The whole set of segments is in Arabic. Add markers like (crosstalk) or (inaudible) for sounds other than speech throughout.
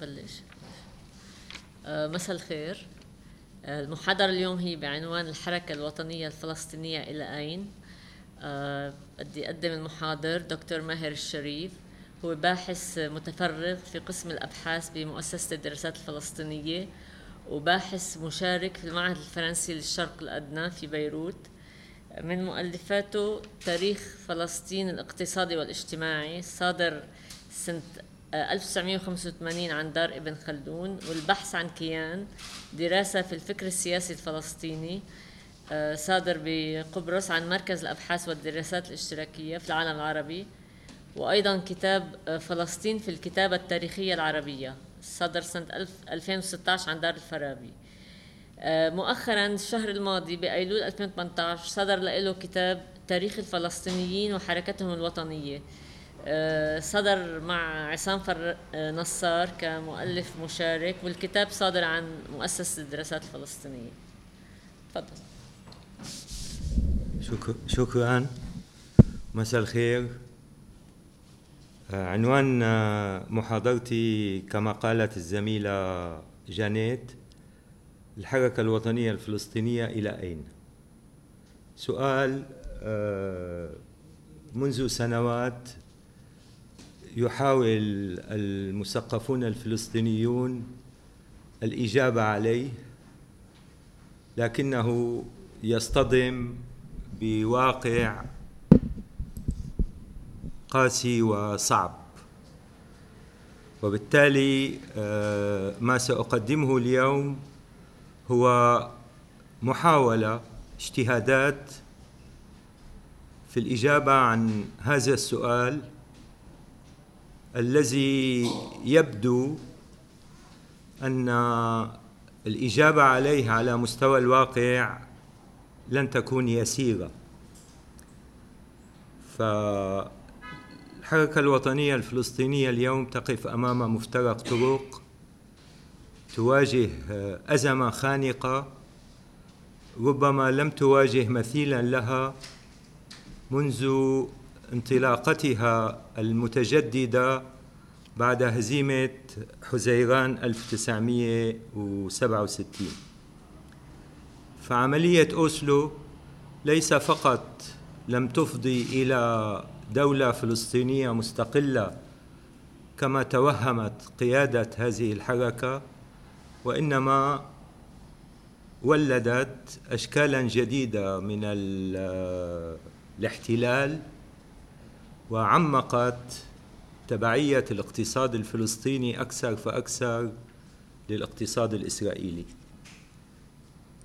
بلش آه، مساء الخير. آه، المحاضرة اليوم هي بعنوان الحركة الوطنية الفلسطينية إلى أين؟ آه، بدي أقدم المحاضر دكتور ماهر الشريف. هو باحث متفرغ في قسم الأبحاث بمؤسسة الدراسات الفلسطينية وباحث مشارك في المعهد الفرنسي للشرق الأدنى في بيروت. من مؤلفاته تاريخ فلسطين الاقتصادي والاجتماعي صادر سنة 1985 عن دار ابن خلدون والبحث عن كيان دراسة في الفكر السياسي الفلسطيني آه، صادر بقبرص عن مركز الأبحاث والدراسات الاشتراكية في العالم العربي وأيضا كتاب آه، فلسطين في الكتابة التاريخية العربية صدر سنة 2016 عن دار الفارابي. آه، مؤخرا الشهر الماضي بأيلول 2018 صدر له كتاب تاريخ الفلسطينيين وحركتهم الوطنية. آه، صدر مع عصام فر آه، نصار كمؤلف مشارك والكتاب صادر عن مؤسسة الدراسات الفلسطينية. تفضل. شكرا. مساء الخير. عنوان محاضرتي كما قالت الزميلة جانيت الحركة الوطنية الفلسطينية إلى أين؟ سؤال آه، منذ سنوات يحاول المثقفون الفلسطينيون الإجابة عليه لكنه يصطدم بواقع قاسي وصعب. وبالتالي آه، ما سأقدمه اليوم هو محاولة اجتهادات في الإجابة عن هذا السؤال الذي يبدو أن الإجابة عليه على مستوى الواقع لن تكون يسيرة. فالحركة الوطنية الفلسطينية اليوم تقف أمام مفترق طرق تواجه أزمة خانقة ربما لم تواجه مثيلا لها منذ انطلاقتها المتجددة بعد هزيمة حزيران 1967 فعملية أوسلو ليس فقط لم تفضي إلى دولة فلسطينية مستقلة كما توهمت قيادة هذه الحركة وإنما ولدت أشكالا جديدة من الاحتلال وعمقت تبعية الاقتصاد الفلسطيني أكثر فأكثر للاقتصاد الإسرائيلي.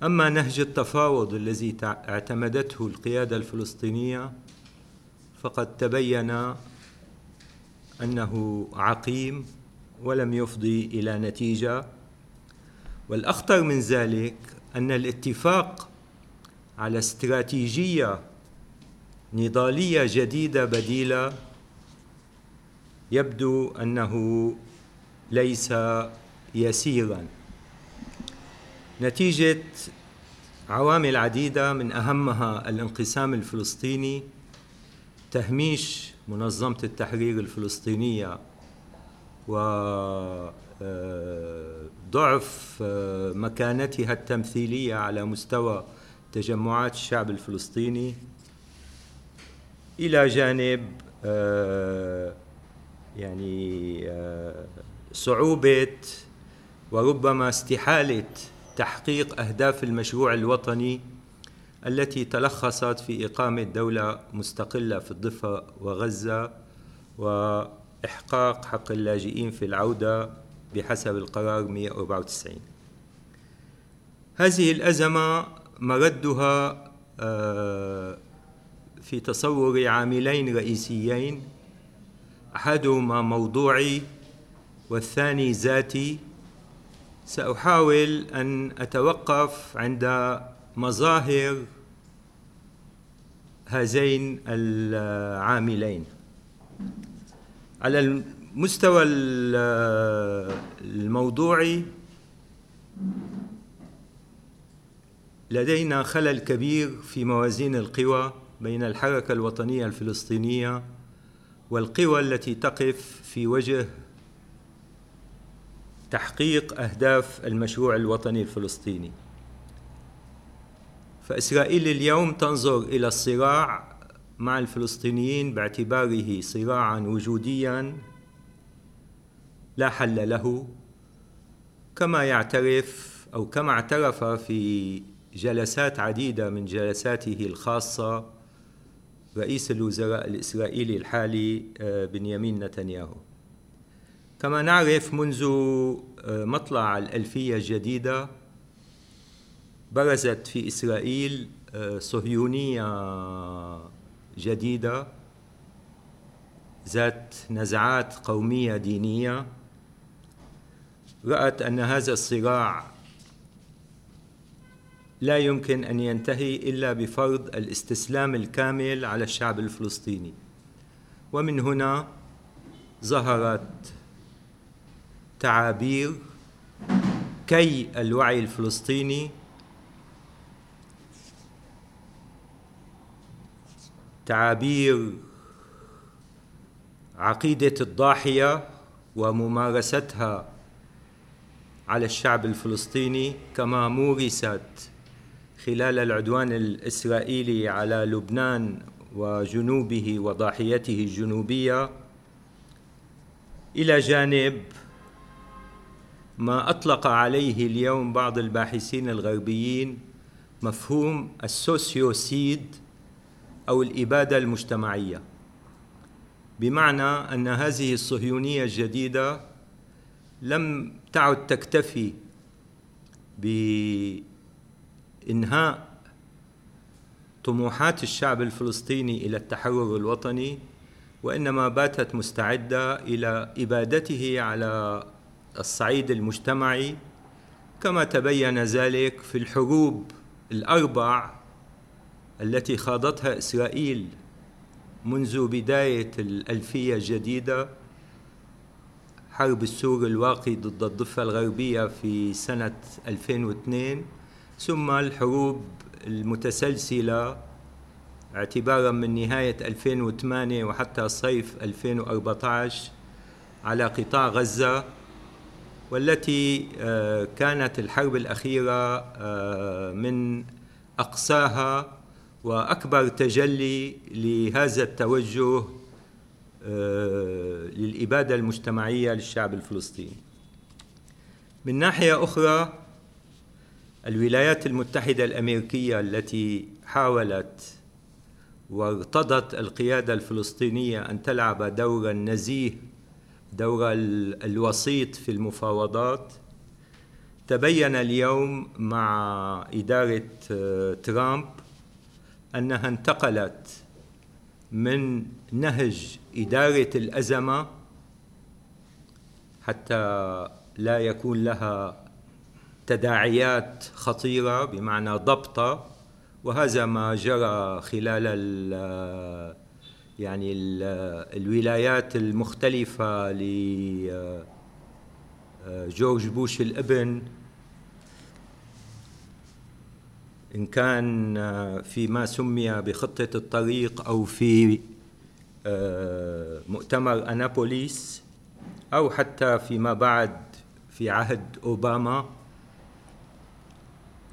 أما نهج التفاوض الذي اعتمدته القيادة الفلسطينية فقد تبين أنه عقيم ولم يفضي إلى نتيجة. والأخطر من ذلك أن الاتفاق على استراتيجية نضالية جديدة بديلة يبدو أنه ليس يسيرا. نتيجة عوامل عديدة من أهمها الانقسام الفلسطيني تهميش منظمة التحرير الفلسطينية و ضعف مكانتها التمثيلية على مستوى تجمعات الشعب الفلسطيني. إلى جانب آه، يعني آه، صعوبة وربما استحالة تحقيق أهداف المشروع الوطني التي تلخصت في إقامة دولة مستقلة في الضفة وغزة وإحقاق حق اللاجئين في العودة بحسب القرار 194 هذه الأزمة مردها آه، في تصور عاملين رئيسيين أحدهما موضوعي والثاني ذاتي. سأحاول أن أتوقف عند مظاهر هذين العاملين. على المستوى الموضوعي لدينا خلل كبير في موازين القوى. بين الحركة الوطنية الفلسطينية والقوى التي تقف في وجه تحقيق أهداف المشروع الوطني الفلسطيني. فإسرائيل اليوم تنظر إلى الصراع مع الفلسطينيين باعتباره صراعا وجوديا لا حل له كما يعترف أو كما اعترف في جلسات عديدة من جلساته الخاصة رئيس الوزراء الإسرائيلي الحالي آه، بنيامين نتنياهو. كما نعرف منذ آه، مطلع الألفية الجديدة برزت في إسرائيل آه، صهيونية جديدة ذات نزعات قومية دينية. رأت أن هذا الصراع لا يمكن أن ينتهي إلا بفرض الاستسلام الكامل على الشعب الفلسطيني. ومن هنا ظهرت تعابير كي الوعي الفلسطيني تعابير عقيدة الضاحية وممارستها على الشعب الفلسطيني كما مورست خلال العدوان الإسرائيلي على لبنان وجنوبه وضاحيته الجنوبية. إلى جانب ما أطلق عليه اليوم بعض الباحثين الغربيين مفهوم السوسيوسيد أو الإبادة المجتمعية. بمعنى أن هذه الصهيونية الجديدة لم تعد تكتفي بإنهاء طموحات الشعب الفلسطيني إلى التحرر الوطني وإنما باتت مستعدة إلى إبادته على الصعيد المجتمعي. كما تبين ذلك في الحروب الأربع التي خاضتها إسرائيل منذ بداية الألفية الجديدة. حرب السور الواقي ضد الضفة الغربية في سنة 2002 ثم الحروب المتسلسلة اعتبارا من نهاية 2008 وحتى صيف 2014 على قطاع غزة والتي آه، كانت الحرب الأخيرة آه، من أقصاها وأكبر تجلي لهذا التوجه آه، للإبادة المجتمعية للشعب الفلسطيني. من ناحية أخرى الولايات المتحدة الأمريكية التي حاولت وارتضت القيادة الفلسطينية أن تلعب دورا نزيه دور الوسيط في المفاوضات تبين اليوم مع إدارة آه، ترامب أنها انتقلت من نهج إدارة الأزمة حتى لا يكون لها تداعيات خطيرة بمعنى ضبطة وهذا ما جرى خلال ال يعني ال الولايات المختلفة لجورج بوش الابن. إن كان فيما سمي بخطة الطريق أو في آه، مؤتمر أنابوليس أو حتى فيما بعد في عهد أوباما.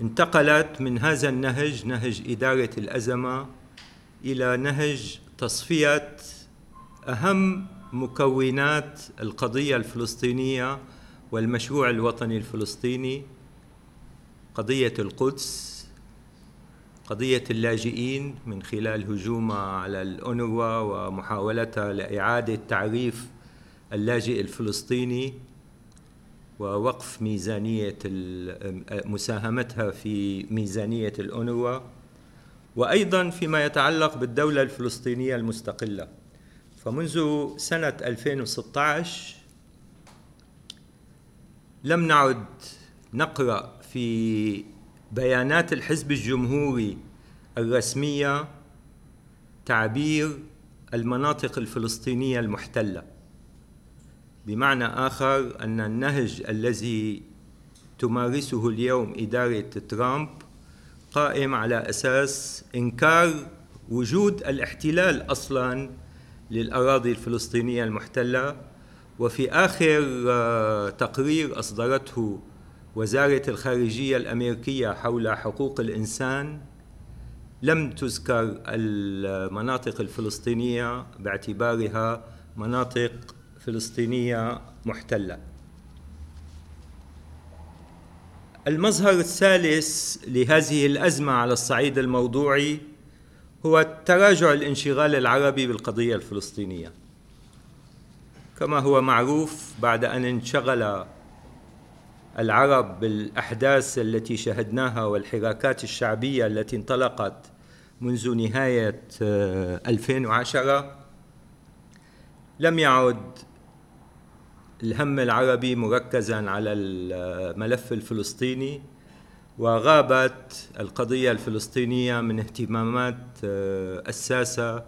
انتقلت من هذا النهج نهج إدارة الأزمة إلى نهج تصفية أهم مكونات القضية الفلسطينية والمشروع الوطني الفلسطيني قضية القدس قضية اللاجئين من خلال هجومها على الأونروا ومحاولتها لإعادة تعريف اللاجئ الفلسطيني. ووقف ميزانية مساهمتها في ميزانية الأونروا وأيضا فيما يتعلق بالدولة الفلسطينية المستقلة. فمنذ سنة 2016 لم نعد نقرأ في بيانات الحزب الجمهوري الرسمية تعبير المناطق الفلسطينية المحتلة. بمعنى آخر أن النهج الذي تمارسه اليوم إدارة ترامب قائم على أساس إنكار وجود الاحتلال أصلا للأراضي الفلسطينية المحتلة وفي آخر آه، تقرير أصدرته وزارة الخارجية الأمريكية حول حقوق الإنسان لم تذكر المناطق الفلسطينية باعتبارها مناطق فلسطينية محتلة. المظهر الثالث لهذه الأزمة على الصعيد الموضوعي هو تراجع الانشغال العربي بالقضية الفلسطينية. كما هو معروف بعد أن انشغل العرب بالأحداث التي شهدناها والحراكات الشعبية التي انطلقت منذ نهاية 2010 آه، لم يعد الهم العربي مركزا على الملف الفلسطيني وغابت القضية الفلسطينية من اهتمامات آه، الساسة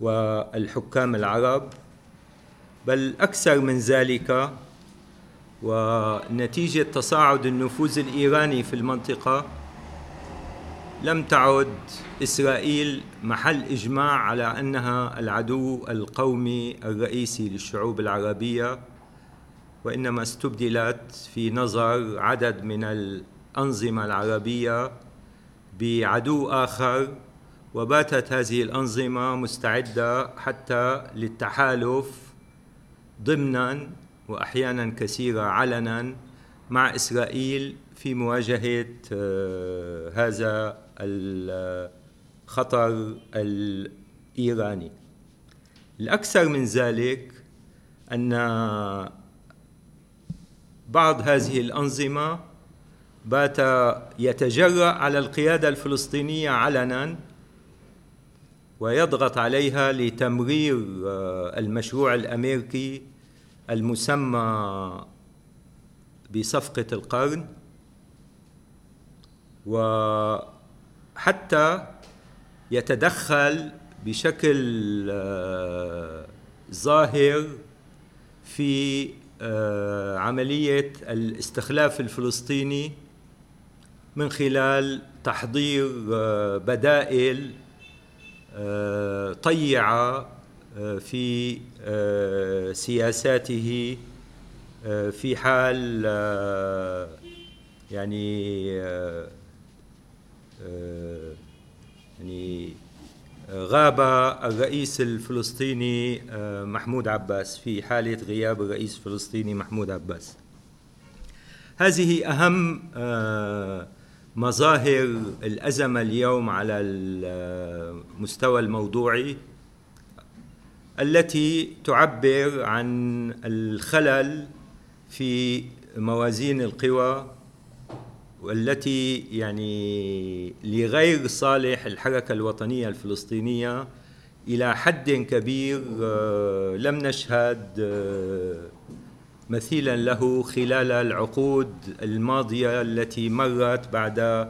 والحكام العرب. بل أكثر من ذلك ونتيجة تصاعد النفوذ الإيراني في المنطقة لم تعد إسرائيل محل إجماع على أنها العدو القومي الرئيسي للشعوب العربية. وإنما استبدلت في نظر عدد من الأنظمة العربية بعدو آخر وباتت هذه الأنظمة مستعدة حتى للتحالف ضمنا وأحيانا كثيرة علنا مع إسرائيل في مواجهة آه، هذا الخطر الإيراني. الأكثر من ذلك أن بعض هذه الأنظمة بات يتجرأ على القيادة الفلسطينية علنا ويضغط عليها لتمرير آه، المشروع الأمريكي المسمى بصفقة القرن. وحتى يتدخل بشكل آه، ظاهر في عملية الاستخلاف الفلسطيني من خلال تحضير آه، بدائل طيعة في سياساته في حال يعني يعني غاب الرئيس الفلسطيني آه، محمود عباس في حالة غياب الرئيس الفلسطيني محمود عباس. هذه أهم آه، مظاهر الأزمة اليوم على المستوى الموضوعي التي تعبر عن الخلل في موازين القوى والتي يعني لغير صالح الحركة الوطنية الفلسطينية إلى حد كبير آه، لم نشهد آه، مثيلا له خلال العقود الماضية التي مرت بعد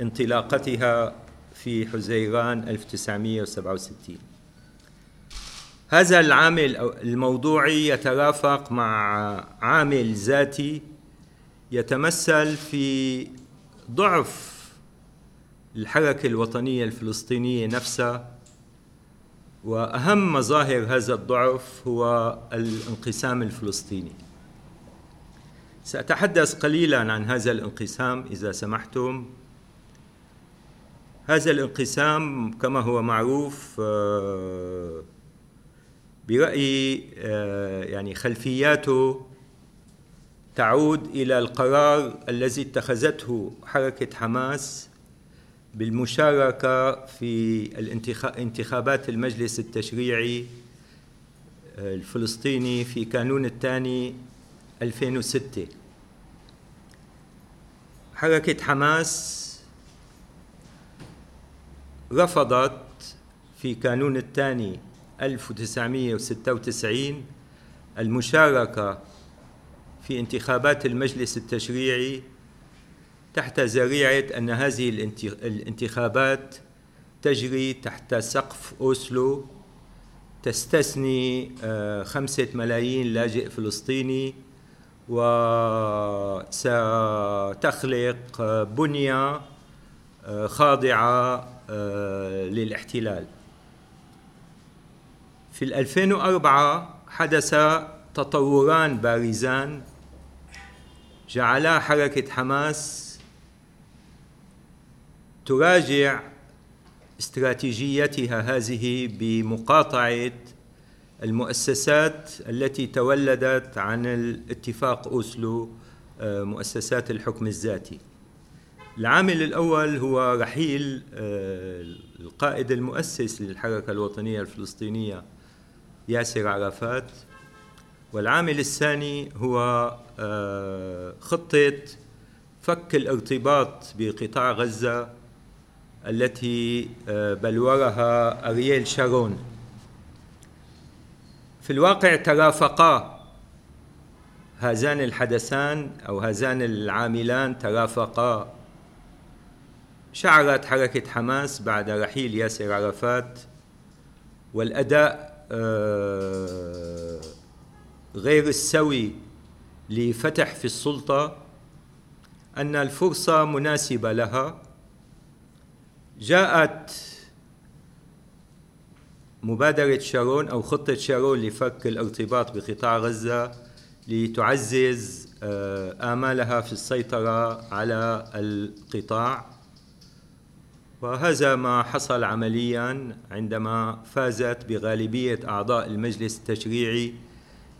انطلاقتها في حزيران 1967 هذا العامل الموضوعي يترافق مع عامل ذاتي يتمثل في ضعف الحركة الوطنية الفلسطينية نفسها. وأهم مظاهر هذا الضعف هو الانقسام الفلسطيني. سأتحدث قليلا عن هذا الانقسام إذا سمحتم. هذا الانقسام كما هو معروف آه، برأيي آه، يعني خلفياته تعود إلى القرار الذي اتخذته حركة حماس بالمشاركة في انتخابات المجلس التشريعي آه، الفلسطيني في كانون الثاني 2006 حركة حماس رفضت في كانون الثاني 1996 المشاركة في انتخابات المجلس التشريعي تحت ذريعة أن هذه الانتخابات تجري تحت سقف أوسلو تستثني آه، خمسة ملايين لاجئ فلسطيني وستخلق بنية آه، خاضعة آه، للاحتلال. في 2004 حدث تطوران بارزان جعلا حركة حماس تراجع استراتيجيتها هذه بمقاطعة المؤسسات التي تولدت عن الاتفاق أوسلو آه، مؤسسات الحكم الذاتي. العامل الأول هو رحيل آه، القائد المؤسس للحركة الوطنية الفلسطينية ياسر عرفات والعامل الثاني هو آه، خطة فك الارتباط بقطاع غزة التي آه، بلورها أرييل شارون. في الواقع ترافقا هذان الحدثان أو هذان العاملان ترافقا شعرت حركة حماس بعد رحيل ياسر عرفات والأداء آه، غير السوي لفتح في السلطة أن الفرصة مناسبة لها. جاءت مبادرة شارون أو خطة شارون لفك الارتباط بقطاع غزة لتعزز آه، آمالها في السيطرة على القطاع. وهذا ما حصل عمليا عندما فازت بغالبية أعضاء المجلس التشريعي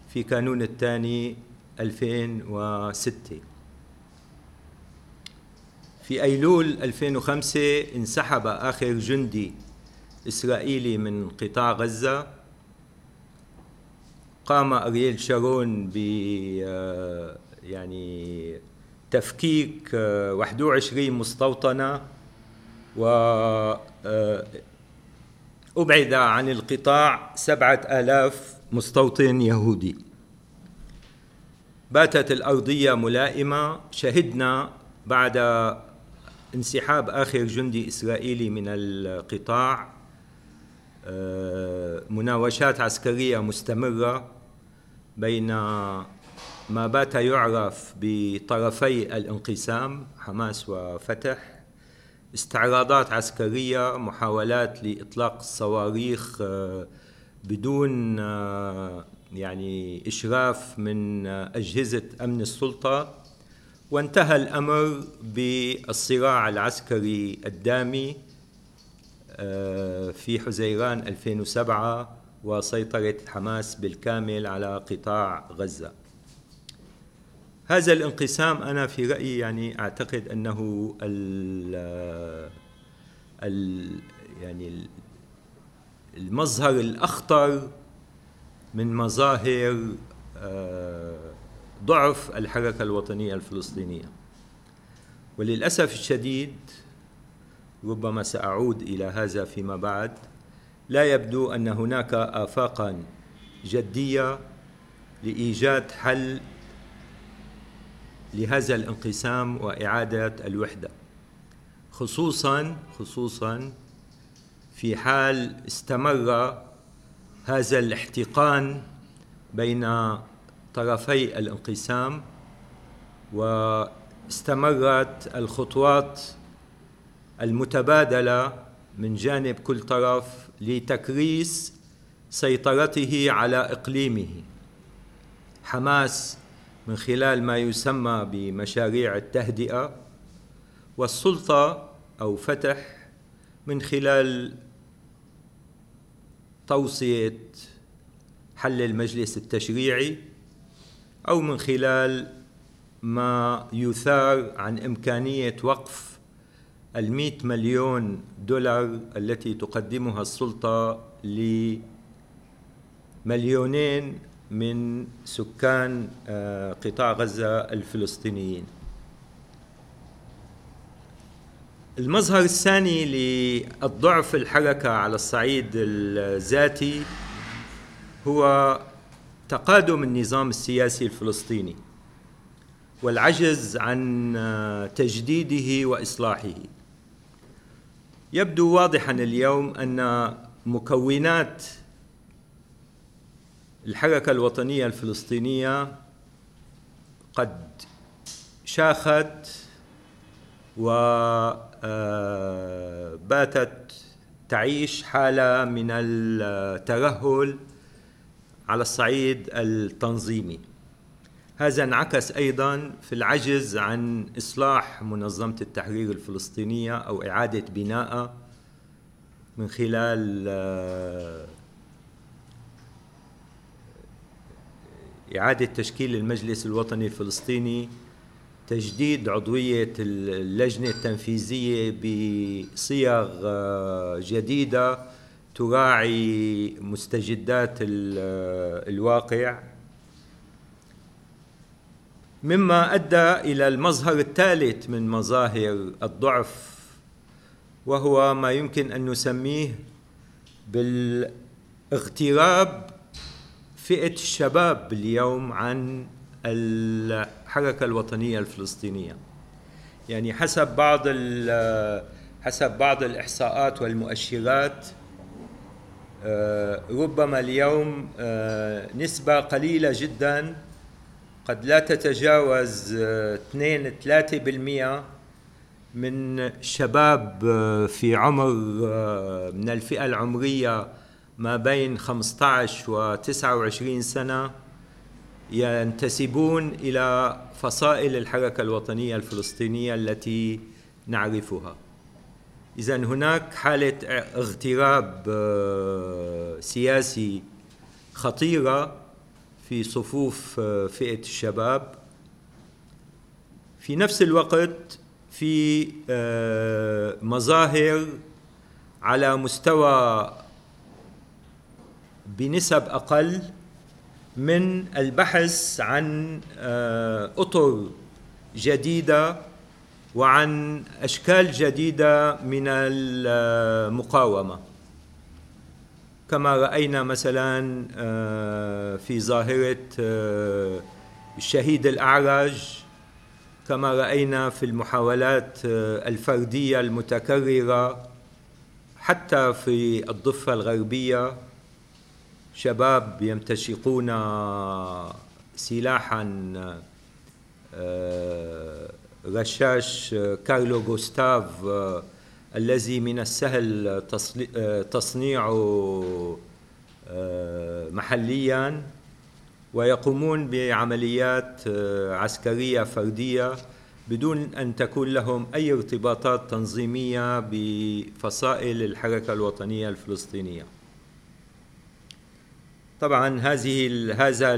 في كانون الثاني 2006 في أيلول 2005 انسحب آخر جندي إسرائيلي من قطاع غزة. قام أرييل شارون ب آه، يعني تفكيك 21 آه، مستوطنة و آه، أبعد عن القطاع سبعة آلاف مستوطن يهودي. باتت الأرضية ملائمة شهدنا بعد انسحاب آخر جندي إسرائيلي من القطاع آه، مناوشات عسكرية مستمرة بين ما بات يعرف بطرفي الانقسام حماس وفتح استعراضات عسكرية محاولات لإطلاق الصواريخ آه، بدون آه، يعني إشراف من أجهزة أمن السلطة وانتهى الأمر بالصراع العسكري الدامي آه، في حزيران 2007 وسيطرة حماس بالكامل على قطاع غزة. هذا الانقسام أنا في رأيي يعني أعتقد أنه ال ال يعني المظهر الأخطر من مظاهر آه ضعف الحركة الوطنية الفلسطينية. وللأسف الشديد ربما سأعود إلى هذا فيما بعد لا يبدو أن هناك آفاقا جدية لإيجاد حل لهذا الانقسام وإعادة الوحدة خصوصا خصوصا في حال استمر هذا الاحتقان بين طرفي الانقسام واستمرت الخطوات المتبادلة من جانب كل طرف لتكريس سيطرته على إقليمه. حماس من خلال ما يسمى بمشاريع التهدئة والسلطة أو فتح من خلال توصية حل المجلس التشريعي أو من خلال ما يثار عن إمكانية وقف المئة مليون دولار التي تقدمها السلطة لمليونين من سكان آه، قطاع غزة الفلسطينيين. المظهر الثاني للضعف الحركة على الصعيد الذاتي هو تقادم النظام السياسي الفلسطيني والعجز عن تجديده وإصلاحه. يبدو واضحا اليوم أن مكونات الحركه الوطنية الفلسطينية قد شاخت وباتت تعيش حالة من الترهل على الصعيد التنظيمي. هذا انعكس أيضا في العجز عن إصلاح منظمة التحرير الفلسطينية أو إعادة بنائها من خلال آه، إعادة تشكيل المجلس الوطني الفلسطيني تجديد عضوية اللجنة التنفيذية بصيغ آه، جديدة تراعي مستجدات آه، الواقع. مما أدى إلى المظهر الثالث من مظاهر الضعف وهو ما يمكن أن نسميه بالاغتراب فئة الشباب اليوم عن الحركة الوطنية الفلسطينية. يعني حسب بعض حسب بعض الإحصاءات والمؤشرات آه، ربما اليوم آه، نسبة قليلة جدا قد لا تتجاوز 2 3% من شباب آه، في عمر من الفئة العمرية ما بين 15 و 29 سنة. ينتسبون إلى فصائل الحركة الوطنية الفلسطينية التي نعرفها. إذا هناك حالة اغتراب آه، سياسي خطيرة في صفوف آه، فئة الشباب. في نفس الوقت في آه، مظاهر على مستوى بنسب أقل من البحث عن آه، أطر جديدة وعن أشكال جديدة من المقاومة. كما رأينا مثلا آه، في ظاهرة آه، الشهيد الاعرج كما رأينا في المحاولات الفردية المتكررة حتى في الضفة الغربية. شباب يمتشقون سلاحا آه، غشاش كارلو غوستاف آه، الذي من السهل آه، تصنيعه محليا ويقومون بعمليات عسكرية فردية بدون أن تكون لهم أي ارتباطات تنظيمية بفصائل الحركة الوطنية الفلسطينية. طبعا هذه هذا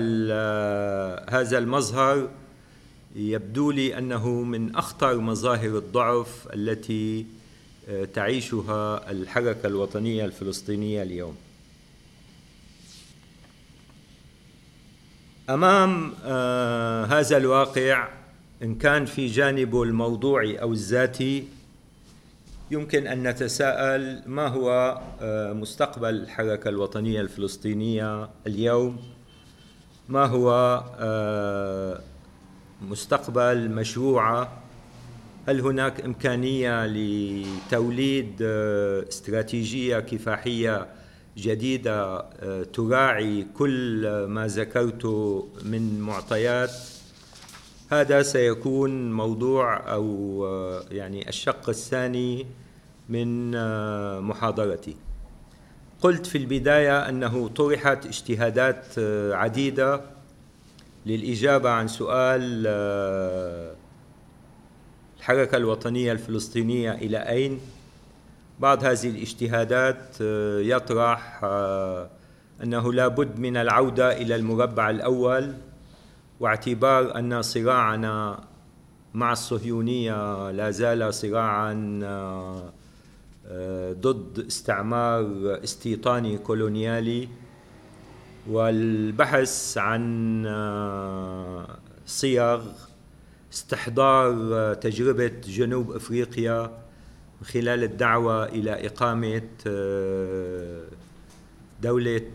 هذا المظهر يبدو لي أنه من أخطر مظاهر الضعف التي آه، تعيشها الحركة الوطنية الفلسطينية اليوم. أمام آه، هذا الواقع إن كان في جانبه الموضوعي أو الذاتي يمكن أن نتساءل ما هو آه، مستقبل الحركة الوطنية الفلسطينية اليوم؟ ما هو آه، مستقبل مشروعة؟ هل هناك إمكانية لتوليد آه، استراتيجية كفاحية جديدة تراعي كل ما ذكرته من معطيات؟ هذا سيكون موضوع أو يعني الشق الثاني من آه، محاضرتي. قلت في البداية أنه طرحت اجتهادات آه، عديدة للإجابة عن سؤال آه، الحركة الوطنية الفلسطينية إلى أين؟ بعض هذه الاجتهادات يطرح أنه لا بد من العودة إلى المربع الأول واعتبار أن صراعنا مع الصهيونية لا زال صراعا ضد استعمار استيطاني كولونيالي والبحث عن آه، صيغ استحضار آه، تجربة جنوب أفريقيا من خلال الدعوة إلى إقامة آه، دولة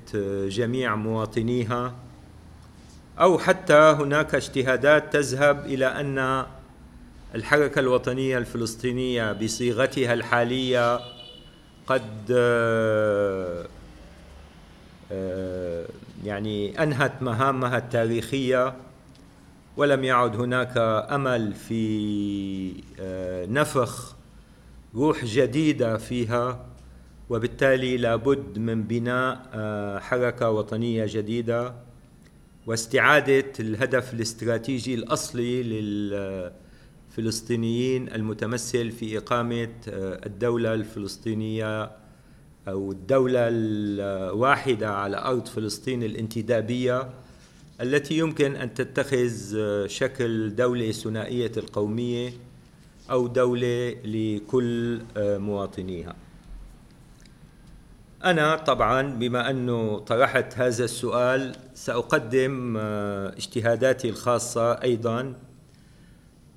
جميع مواطنيها. أو حتى هناك اجتهادات تذهب إلى أن الحركة الوطنية الفلسطينية بصيغتها الحالية قد آه، آه، يعني أنهت مهامها التاريخية ولم يعد هناك أمل في آه، نفخ روح جديدة فيها وبالتالي لابد من بناء حركة وطنية جديدة واستعادة الهدف الاستراتيجي الأصلي للفلسطينيين المتمثل في إقامة آه، الدولة الفلسطينية أو الدولة الواحدة على أرض فلسطين الانتدابية التي يمكن أن تتخذ شكل دولة ثنائية القومية أو دولة لكل مواطنيها. أنا طبعا بما أنه طرحت هذا السؤال سأقدم اجتهاداتي الخاصة أيضا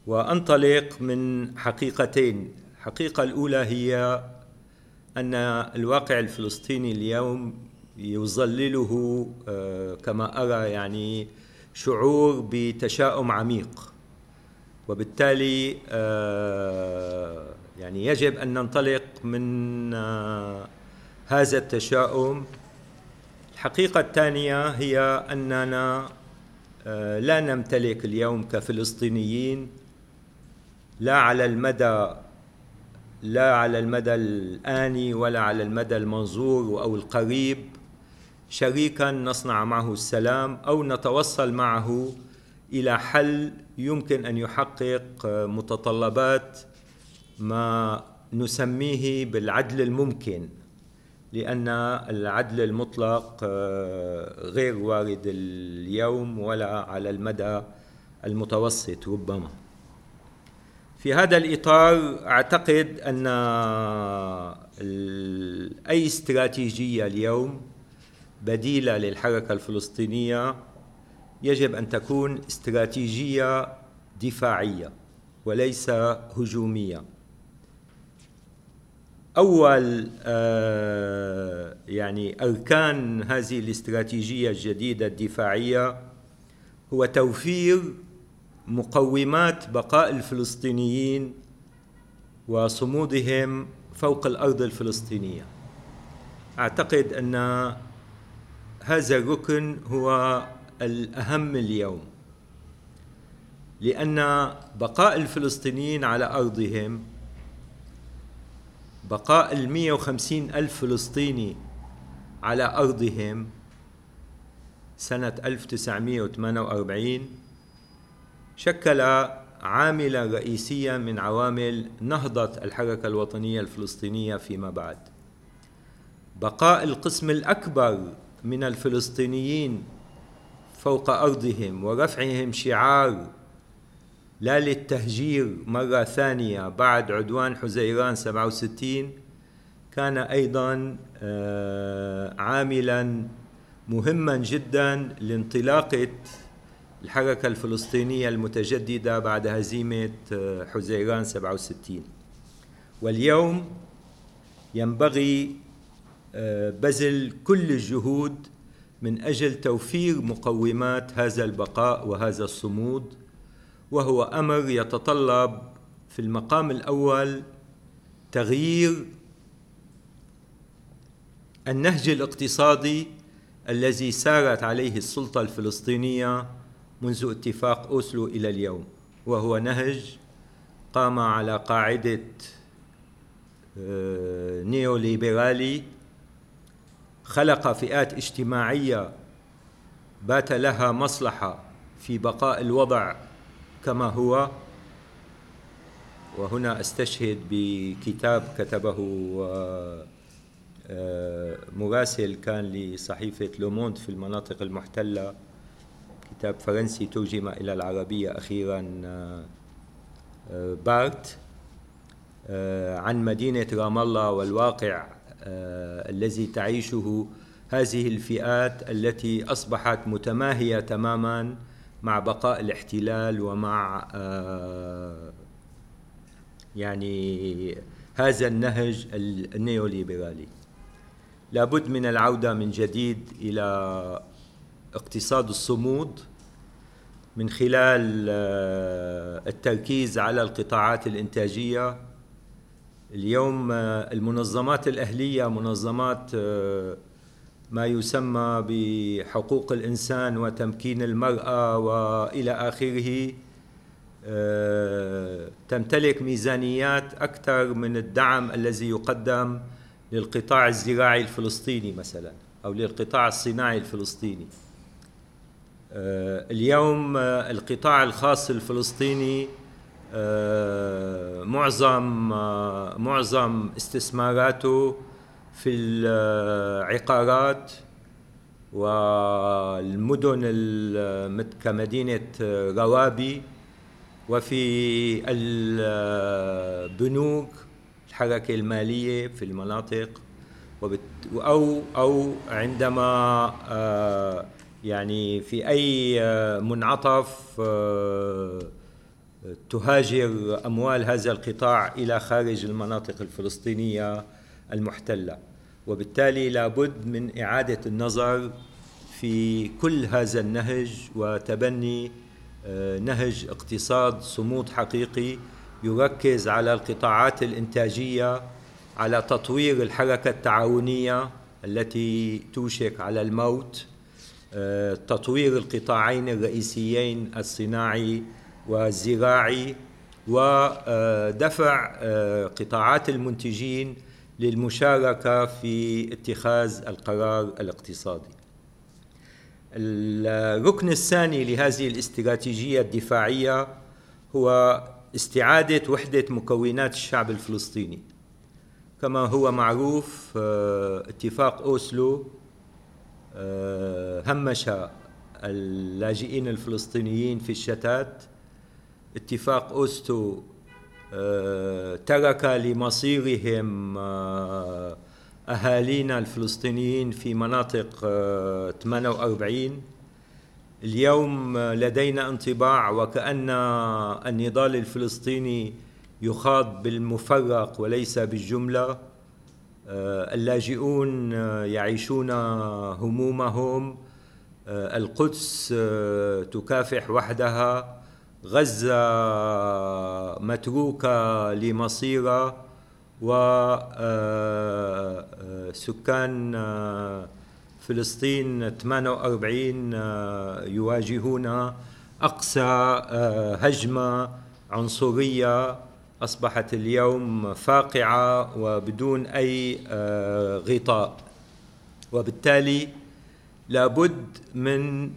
وأنطلق من حقيقتين. الحقيقة الأولى هي أن الواقع الفلسطيني اليوم يظلله آه، كما أرى يعني شعور بتشاؤم عميق. وبالتالي آه، يعني يجب أن ننطلق من آه، هذا التشاؤم. الحقيقة الثانية هي أننا لا نمتلك اليوم كفلسطينيين. لا على المدى لا على المدى الآني ولا على المدى المنظور أو القريب. شريكا نصنع معه السلام أو نتوصل معه إلى حل يمكن أن يحقق متطلبات ما نسميه بالعدل الممكن لأن العدل المطلق غير وارد اليوم ولا على المدى المتوسط ربما. في هذا الإطار أعتقد أن أي استراتيجية اليوم بديلة للحركة الفلسطينية يجب أن تكون استراتيجية دفاعية وليس هجومية. أول آه، يعني أركان هذه الاستراتيجية الجديدة الدفاعية هو توفير مقومات بقاء الفلسطينيين وصمودهم فوق الأرض الفلسطينية. أعتقد أن هذا الركن هو الأهم اليوم لأن بقاء الفلسطينيين على أرضهم بقاء ال 150 ألف فلسطيني على أرضهم سنة 1948 شكل عاملا رئيسيا من عوامل نهضة الحركة الوطنية الفلسطينية فيما بعد. بقاء القسم الأكبر من الفلسطينيين فوق أرضهم ورفعهم شعار لا للتهجير مرة ثانية بعد عدوان حزيران 67 كان أيضا آه، عاملا مهما جدا لانطلاقة الحركة الفلسطينية المتجددة بعد هزيمة آه، حزيران 67 واليوم ينبغي آه، بذل كل الجهود من أجل توفير مقومات هذا البقاء وهذا الصمود وهو أمر يتطلب في المقام الأول تغيير النهج الاقتصادي الذي سارت عليه السلطة الفلسطينية منذ اتفاق أوسلو إلى اليوم وهو نهج قام على قاعدة آه، نيو ليبرالي خلق فئات اجتماعية بات لها مصلحة في بقاء الوضع كما هو. وهنا أستشهد بكتاب كتبه آه، مراسل كان لصحيفة لوموند في المناطق المحتلة. كتاب فرنسي ترجم إلى العربية أخيرا آه، آه، بارت آه، عن مدينة رام الله والواقع الذي تعيشه هذه الفئات التي أصبحت متماهية تماما مع بقاء الاحتلال ومع يعني هذا النهج النيوليبرالي. لابد من العودة من جديد إلى اقتصاد الصمود من خلال آه، التركيز على القطاعات الإنتاجية. اليوم آه، المنظمات الأهلية منظمات آه، ما يسمى بحقوق الإنسان وتمكين المرأة وإلى آخره تمتلك ميزانيات أكثر من الدعم الذي يقدم للقطاع الزراعي الفلسطيني مثلا أو للقطاع الصناعي الفلسطيني. اليوم القطاع الخاص الفلسطيني معظم معظم استثماراته في العقارات والمدن كمدينة روابي وفي البنوك الحركة المالية في المناطق أو أو عندما آه، يعني في أي منعطف آه، تهاجر أموال هذا القطاع إلى خارج المناطق الفلسطينية المحتلة. وبالتالي لابد من إعادة النظر في كل هذا النهج وتبني آه، نهج اقتصاد صمود حقيقي يركز على القطاعات الإنتاجية على تطوير الحركة التعاونية التي توشك على الموت. آه، تطوير القطاعين الرئيسيين الصناعي والزراعي ودفع آه، قطاعات المنتجين للمشاركة في اتخاذ القرار الاقتصادي. الركن الثاني لهذه الاستراتيجية الدفاعية هو استعادة وحدة مكونات الشعب الفلسطيني. كما هو معروف آه، اتفاق أوسلو آه، همش اللاجئين الفلسطينيين في الشتات. اتفاق أوسلو آه، ترك لمصيرهم أهالينا الفلسطينيين في مناطق 48 اليوم لدينا انطباع وكأن النضال الفلسطيني يخاض بالمفرق وليس بالجملة. آه، اللاجئون يعيشون همومهم. آه، القدس آه، تكافح وحدها. غزة متروكة لمصيرها وسكان فلسطين 48 يواجهون أقسى هجمة عنصرية. أصبحت اليوم فاقعة وبدون أي آه، غطاء. وبالتالي لابد من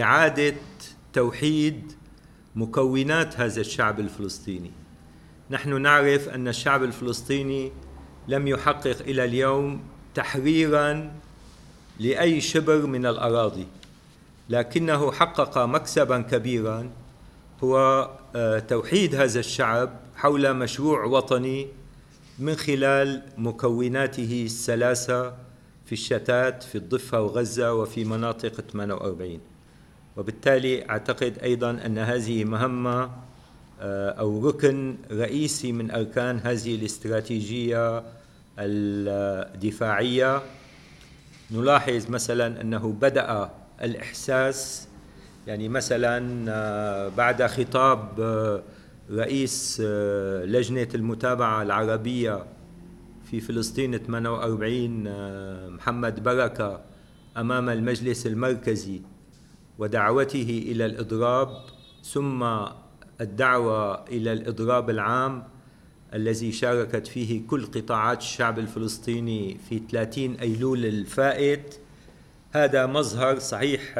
إعادة توحيد مكونات هذا الشعب الفلسطيني. نحن نعرف أن الشعب الفلسطيني لم يحقق إلى اليوم تحريرا لأي شبر من الأراضي لكنه حقق مكسبا كبيرا هو آه، توحيد هذا الشعب حول مشروع وطني من خلال مكوناته الثلاثة في الشتات في الضفة وغزة وفي مناطق 48 وبالتالي أعتقد أيضا أن هذه مهمة آه، أو ركن رئيسي من أركان هذه الاستراتيجية الدفاعية. نلاحظ مثلا أنه بدأ الإحساس يعني مثلا آه، بعد خطاب آه، رئيس آه، لجنة المتابعة العربية في فلسطين 48 محمد بركة أمام المجلس المركزي ودعوته إلى الإضراب ثم الدعوة إلى الإضراب العام الذي شاركت فيه كل قطاعات الشعب الفلسطيني في 30 أيلول الفائت. هذا مظهر صحيح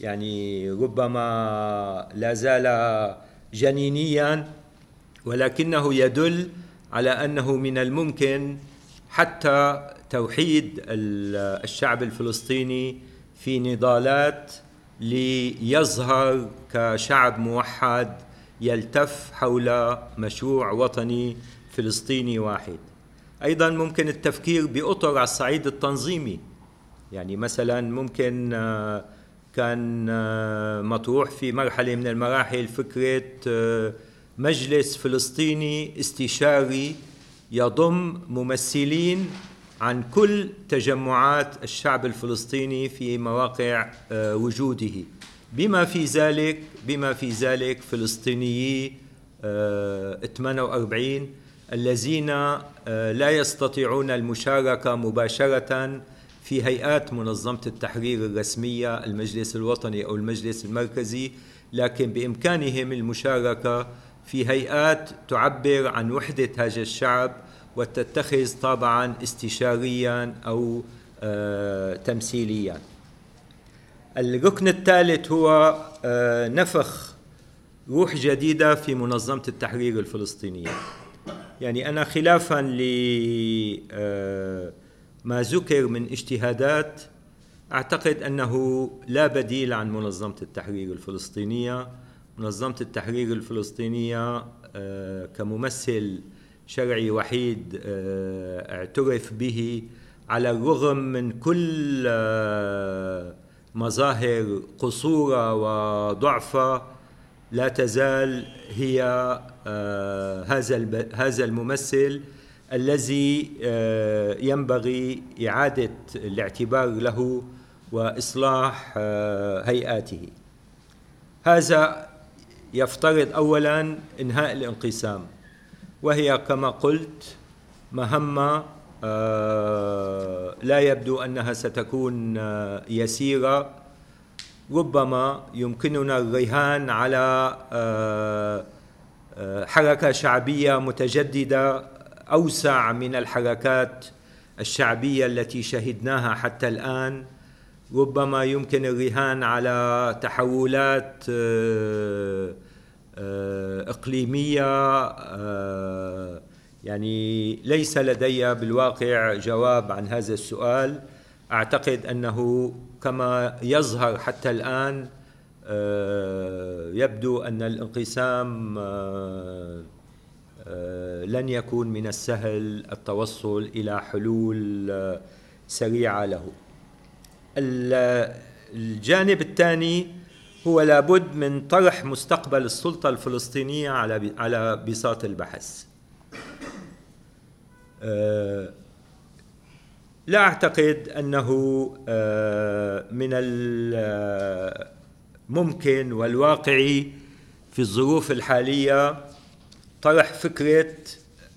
يعني ربما لا زال جنينيا ولكنه يدل على أنه من الممكن حتى توحيد الشعب الفلسطيني في نضالات ليظهر كشعب موحد يلتف حول مشروع وطني فلسطيني واحد. أيضا ممكن التفكير بأطر على الصعيد التنظيمي يعني مثلا ممكن كان آه، مطروح في مرحلة من المراحل فكرة آه، مجلس فلسطيني استشاري يضم ممثلين عن كل تجمعات الشعب الفلسطيني في مواقع آه، وجوده. بما في ذلك بما في ذلك فلسطينيي 48 الذين لا يستطيعون المشاركة مباشرة في هيئات منظمة التحرير الرسمية المجلس الوطني أو المجلس المركزي لكن بإمكانهم المشاركة في هيئات تعبر عن وحدة هذا الشعب وتتخذ طابعا استشاريا أو آه، تمثيليا. الركن الثالث هو آه، نفخ روح جديدة في منظمة التحرير الفلسطينية. يعني أنا خلافا لما آه، ذكر من اجتهادات أعتقد أنه لا بديل عن منظمة التحرير الفلسطينية. منظمة التحرير الفلسطينية كممثل شرعي وحيد اعترف به على الرغم من كل آه، مظاهر قصورها وضعفها لا تزال هي آه، هذا هذا الممثل الذي آه، ينبغي إعادة الاعتبار له وإصلاح هيئاته. هذا يفترض اولا إنهاء الانقسام وهي كما قلت مهمة آه، لا يبدو أنها ستكون آه، يسيرة. ربما يمكننا الرهان على آه، حركة شعبية متجددة أوسع من الحركات الشعبية التي شهدناها حتى الآن. ربما يمكن الرهان على تحولات إقليمية يعني ليس لدي بالواقع جواب عن هذا السؤال. أعتقد أنه كما يظهر حتى الآن آه، يبدو أن الانقسام آه، آه، لن يكون من السهل التوصل إلى حلول سريعة له. الجانب الثاني هو لابد من طرح مستقبل السلطة الفلسطينية على على بساط البحث. آه، لا أعتقد أنه آه، من الممكن والواقعي في الظروف الحالية طرح فكرة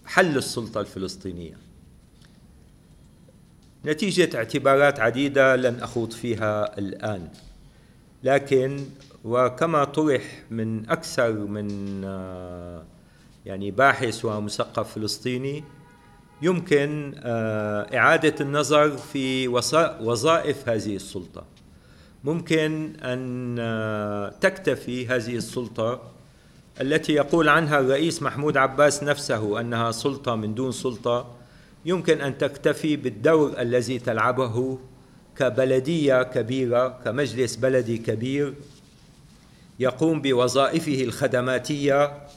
حل السلطة الفلسطينية. نتيجة اعتبارات عديدة لن أخوض فيها الآن. لكن وكما طرح من أكثر من آه، يعني باحث ومثقف فلسطيني يمكن آه، إعادة النظر في وظائف هذه السلطة. ممكن أن آه، تكتفي هذه السلطة التي يقول عنها الرئيس محمود عباس نفسه أنها سلطة من دون سلطة يمكن أن تكتفي بالدور الذي تلعبه كبلدية كبيرة كمجلس بلدي كبير يقوم بوظائفه الخدماتية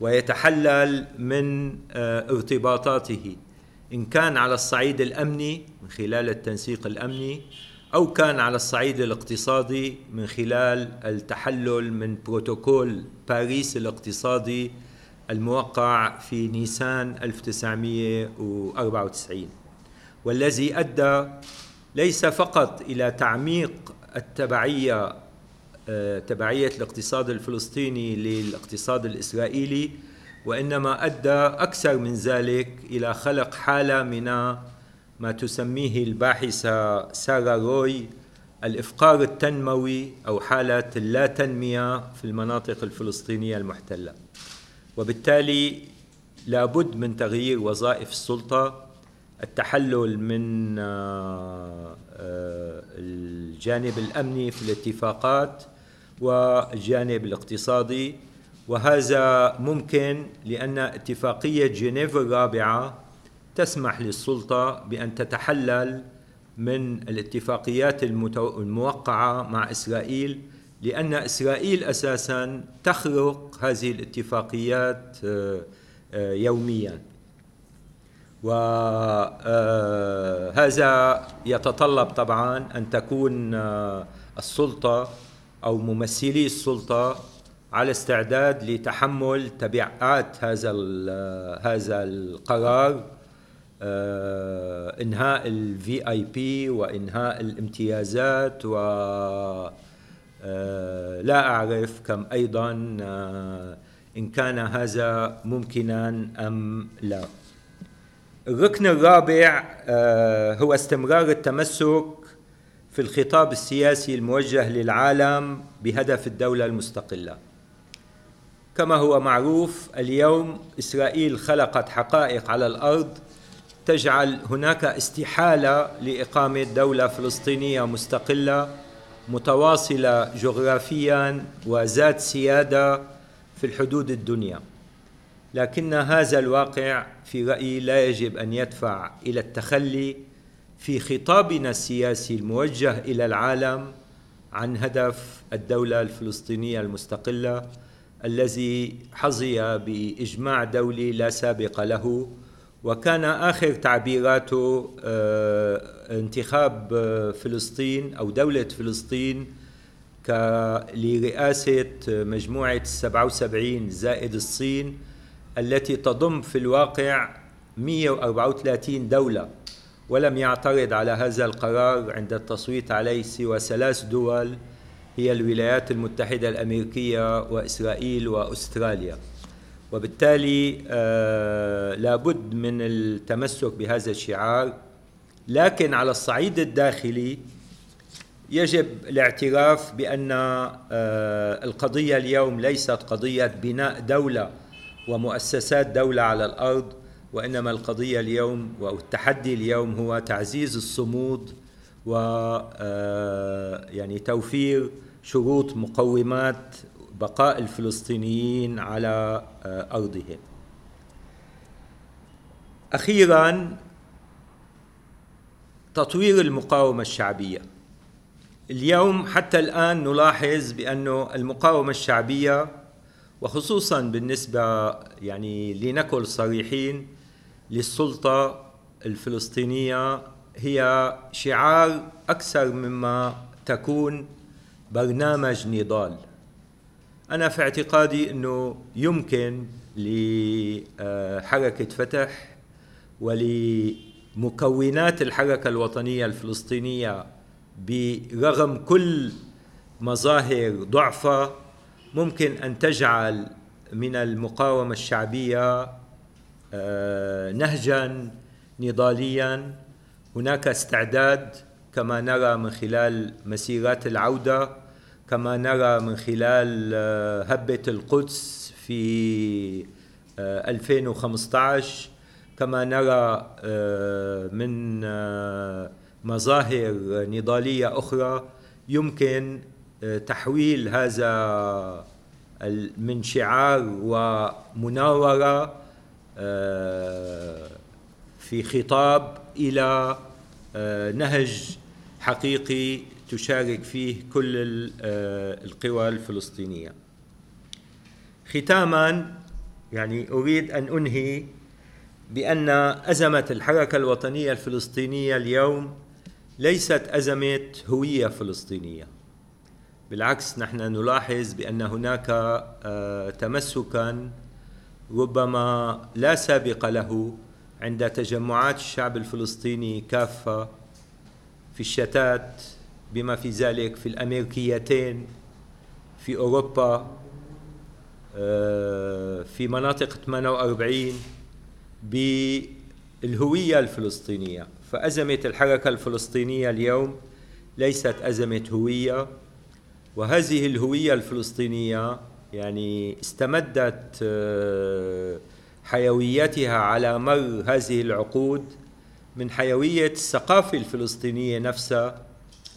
ويتحلل من آه، ارتباطاته. إن كان على الصعيد الأمني من خلال التنسيق الأمني أو كان على الصعيد الاقتصادي من خلال التحلل من بروتوكول باريس الاقتصادي الموقع في نيسان 1994 والذي أدى ليس فقط إلى تعميق التبعية آه، تبعية الاقتصاد الفلسطيني للاقتصاد الإسرائيلي وإنما أدى أكثر من ذلك إلى خلق حالة من ما تسميه الباحثه سارة روي الإفقار التنموي أو حاله اللا تنمية في المناطق الفلسطينية المحتلة. وبالتالي لابد من تغيير وظائف السلطة التحلل من آه، آه، الجانب الأمني في الاتفاقات والجانب الاقتصادي. وهذا ممكن لأن اتفاقية جنيف الرابعة تسمح للسلطة بأن تتحلل من الاتفاقيات الموقعة مع إسرائيل لأن إسرائيل أساسا تخرق هذه الاتفاقيات آه، آه، يوميا. وهذا آه، يتطلب طبعا أن تكون السلطة أو ممثلي السلطة على استعداد لتحمل تبعات هذا هذا القرار. إنهاء الفي آي بي وإنهاء الامتيازات و آه، لا أعرف كم أيضا آه، إن كان هذا ممكنا أم لا. الركن الرابع هو استمرار التمسك في الخطاب السياسي الموجه للعالم بهدف الدولة المستقلة. كما هو معروف اليوم إسرائيل خلقت حقائق على الأرض تجعل هناك استحالة لإقامة دولة فلسطينية مستقلة متواصلة جغرافيا وذات سيادة في الحدود الدنيا. لكن هذا الواقع في رأيي لا يجب أن يدفع إلى التخلي في خطابنا السياسي الموجه إلى العالم عن هدف الدولة الفلسطينية المستقلة الذي حظي بإجماع دولي لا سابق له وكان آخر تعبيراته آه، انتخاب آه، فلسطين أو دولة فلسطين لرئاسة مجموعة السبعه وسبعين زائد الصين التي تضم في الواقع 134 دولة ولم يعترض على هذا القرار عند التصويت عليه سوى ثلاث دول هي الولايات المتحدة الأمريكية وإسرائيل وأستراليا. وبالتالي آه لابد من التمسك بهذا الشعار. لكن على الصعيد الداخلي يجب الاعتراف بأن آه القضية اليوم ليست قضية بناء دولة ومؤسسات دولة على الأرض وإنما القضية اليوم والتحدي اليوم هو تعزيز الصمود و آه، يعني توفير شروط مقومات بقاء الفلسطينيين على ارضهم. أخيرا تطوير المقاومة الشعبية. اليوم حتى الآن نلاحظ بانه المقاومة الشعبية وخصوصا بالنسبة يعني لنكن صريحين للسلطة الفلسطينية هي شعار أكثر مما تكون برنامج نضال أنا في اعتقادي إنه يمكن لحركة فتح ولمكونات الحركة الوطنية الفلسطينية برغم كل مظاهر ضعفها ممكن أن تجعل من المقاومة الشعبية آه، نهجا نضاليا. هناك استعداد كما نرى من خلال مسيرات العودة كما نرى من خلال آه، هبة القدس في 2015 آه، كما نرى من مظاهر نضالية أخرى يمكن تحويل هذا من شعار ومناورة آه، في خطاب آه، نهج حقيقي تشارك فيه كل آه، القوى الفلسطينية. ختاما يعني أريد أن أنهي بأن أزمة الحركة الوطنية الفلسطينية اليوم ليست أزمة هوية فلسطينية. بالعكس نحن نلاحظ بأن هناك تمسكا ربما لا سابق له عند تجمعات الشعب الفلسطيني كافة في الشتات بما في ذلك في الأمريكيتين في أوروبا آه، في مناطق 48 بالهوية الفلسطينية. فأزمة الحركة الفلسطينية اليوم ليست أزمة هوية وهذه الهوية الفلسطينية يعني استمدت آه، حيويتها على مر هذه العقود من حيوية الثقافة الفلسطينية نفسها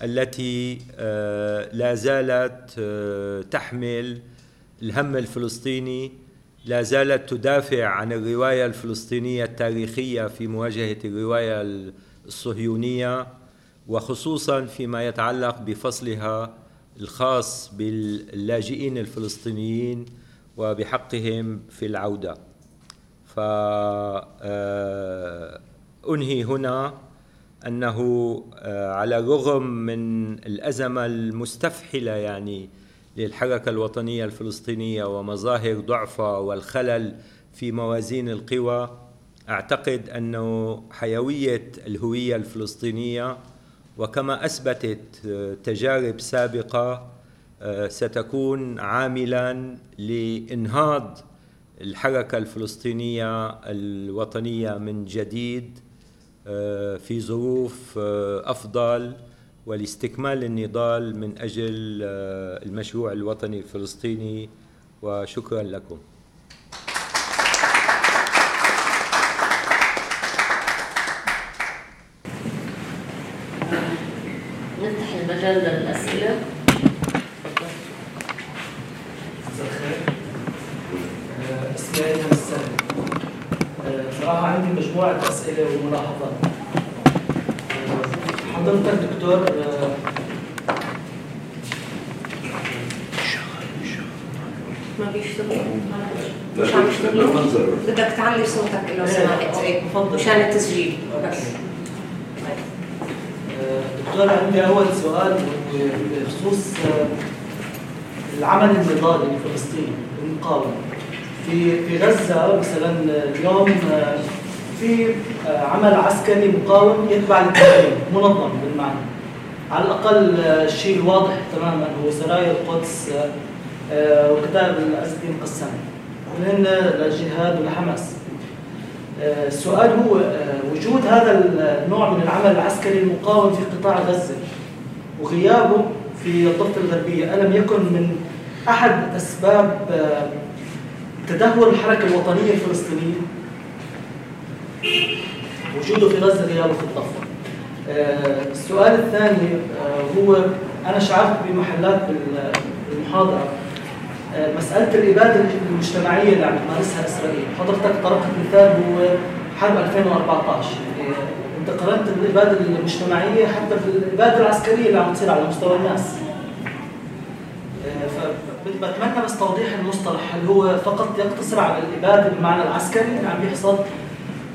التي آه، لا زالت آه، تحمل الهم الفلسطيني لا زالت تدافع عن الرواية الفلسطينية التاريخية في مواجهة الرواية الصهيونية وخصوصا فيما يتعلق بفصلها الخاص باللاجئين الفلسطينيين وبحقهم في العودة. فأنهي آه، هنا أنه آه، على الرغم من الأزمة المستفحلة يعني للحركة الوطنية الفلسطينية ومظاهر ضعفها والخلل في موازين القوى أعتقد أنه حيوية الهوية الفلسطينية وكما أثبتت آه، تجارب سابقة آه، ستكون عاملا لإنهاض الحركة الفلسطينية الوطنية من جديد في ظروف أفضل ولاستكمال النضال من أجل المشروع الوطني الفلسطيني. وشكرا لكم نفتح المجال للأسئلة اسمي أيمن السهل صراحة عندي مجموعة أسئلة وملاحظات آه، حضرتك دكتور آه، ما بيشتغل مش عم يشتغل بدك تعلي صوتك لو إيه، مشان التسجيل. دكتور عندي أول سؤال بخصوص آه، العمل النضالي الفلسطيني المقاومة. في في غزة مثلا اليوم آه، في آه، عمل عسكري مقاوم يتبع للتنظيم منظم بالمعنى. على الأقل آه، الشيء الواضح تماما هو سرايا القدس وكتائب الأسدي مقسمة وهن للجهاد ولحماس آه، السؤال هو آه، وجود هذا النوع من العمل العسكري المقاوم في قطاع غزة وغيابه في الضفة الغربية ألم يكن من أحد أسباب آه، تدهور الحركة الوطنية الفلسطينية؟ وجوده في غزة غيابه في الضفة. آه، السؤال الثاني آه، هو أنا شعرت بمحلات بال- بالمحاضرة. آه، مسألة الإبادة المجتمعية اللي عم تمارسها إسرائيل. حضرتك طرقت مثال هو حرب 2014 يعني أنت قارنت الإبادة المجتمعية حتى بالإبادة العسكرية اللي عم تصير على مستوى الناس. آه، فبتمنى بس توضيح المصطلح. هل هو فقط يقتصر على الإبادة بالمعنى العسكري؟ اللي عم بيحصل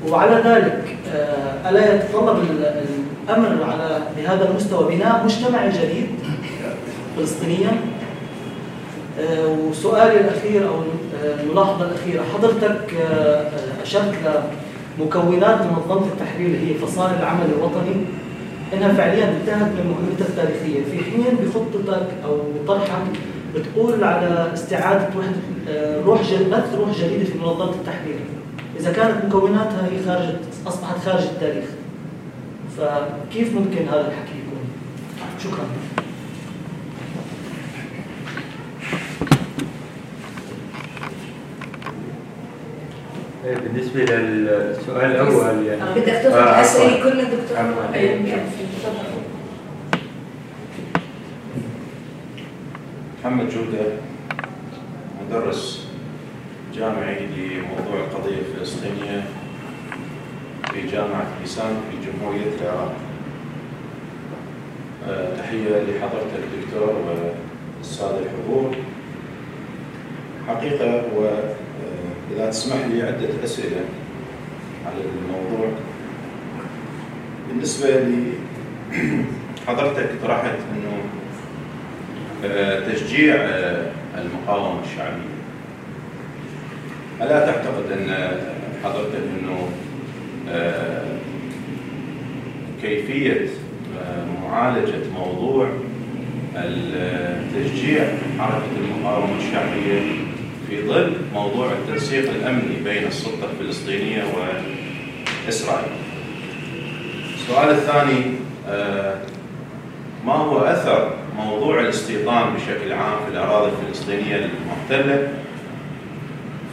وعلى ذلك آه، ألا يتطلب ال- الأمر على بهذا المستوى بناء مجتمعي جديد فلسطينيا؟ آه، وسؤالي الأخير أو آه، الملاحظة الأخيرة. حضرتك آه، آه، أشرت لمكونات منظمة التحرير اللي هي فصائل العمل الوطني. إنها فعليا انتهت من مهمتها التاريخية. في حين بخطتك أو بطرحك بتقول على استعادة وحدة آه، روح بث روح جديدة في منظمة التحرير. إذا كانت مكوناتها هي خارج أصبحت خارج التاريخ فكيف ممكن هذا الحكي يكون؟ شكرا. بالنسبة للسؤال الأول يعني. بدك تاخذ. الأسئلة كلها دكتور. محمد جودة مدرس جامعي لموضوع القضية الفلسطينية في جامعة لسان في جمهورية العراق. آه، تحية لحضرتك الدكتور والسادة الحضور. حقيقة وإذا تسمح لي عدة أسئلة على الموضوع. بالنسبة لي (clears throat) حضرتك طرحت أنه آه، تشجيع آه، المقاومة الشعبية. ألا تعتقد أن حضرتك أنه آه، كيفية آه، معالجة موضوع تشجيع حركة المقاومة الشعبية في ظل موضوع التنسيق الأمني بين السلطة الفلسطينية وإسرائيل. السؤال الثاني آه، ما هو أثر موضوع الاستيطان بشكل عام في الأراضي الفلسطينية المحتلة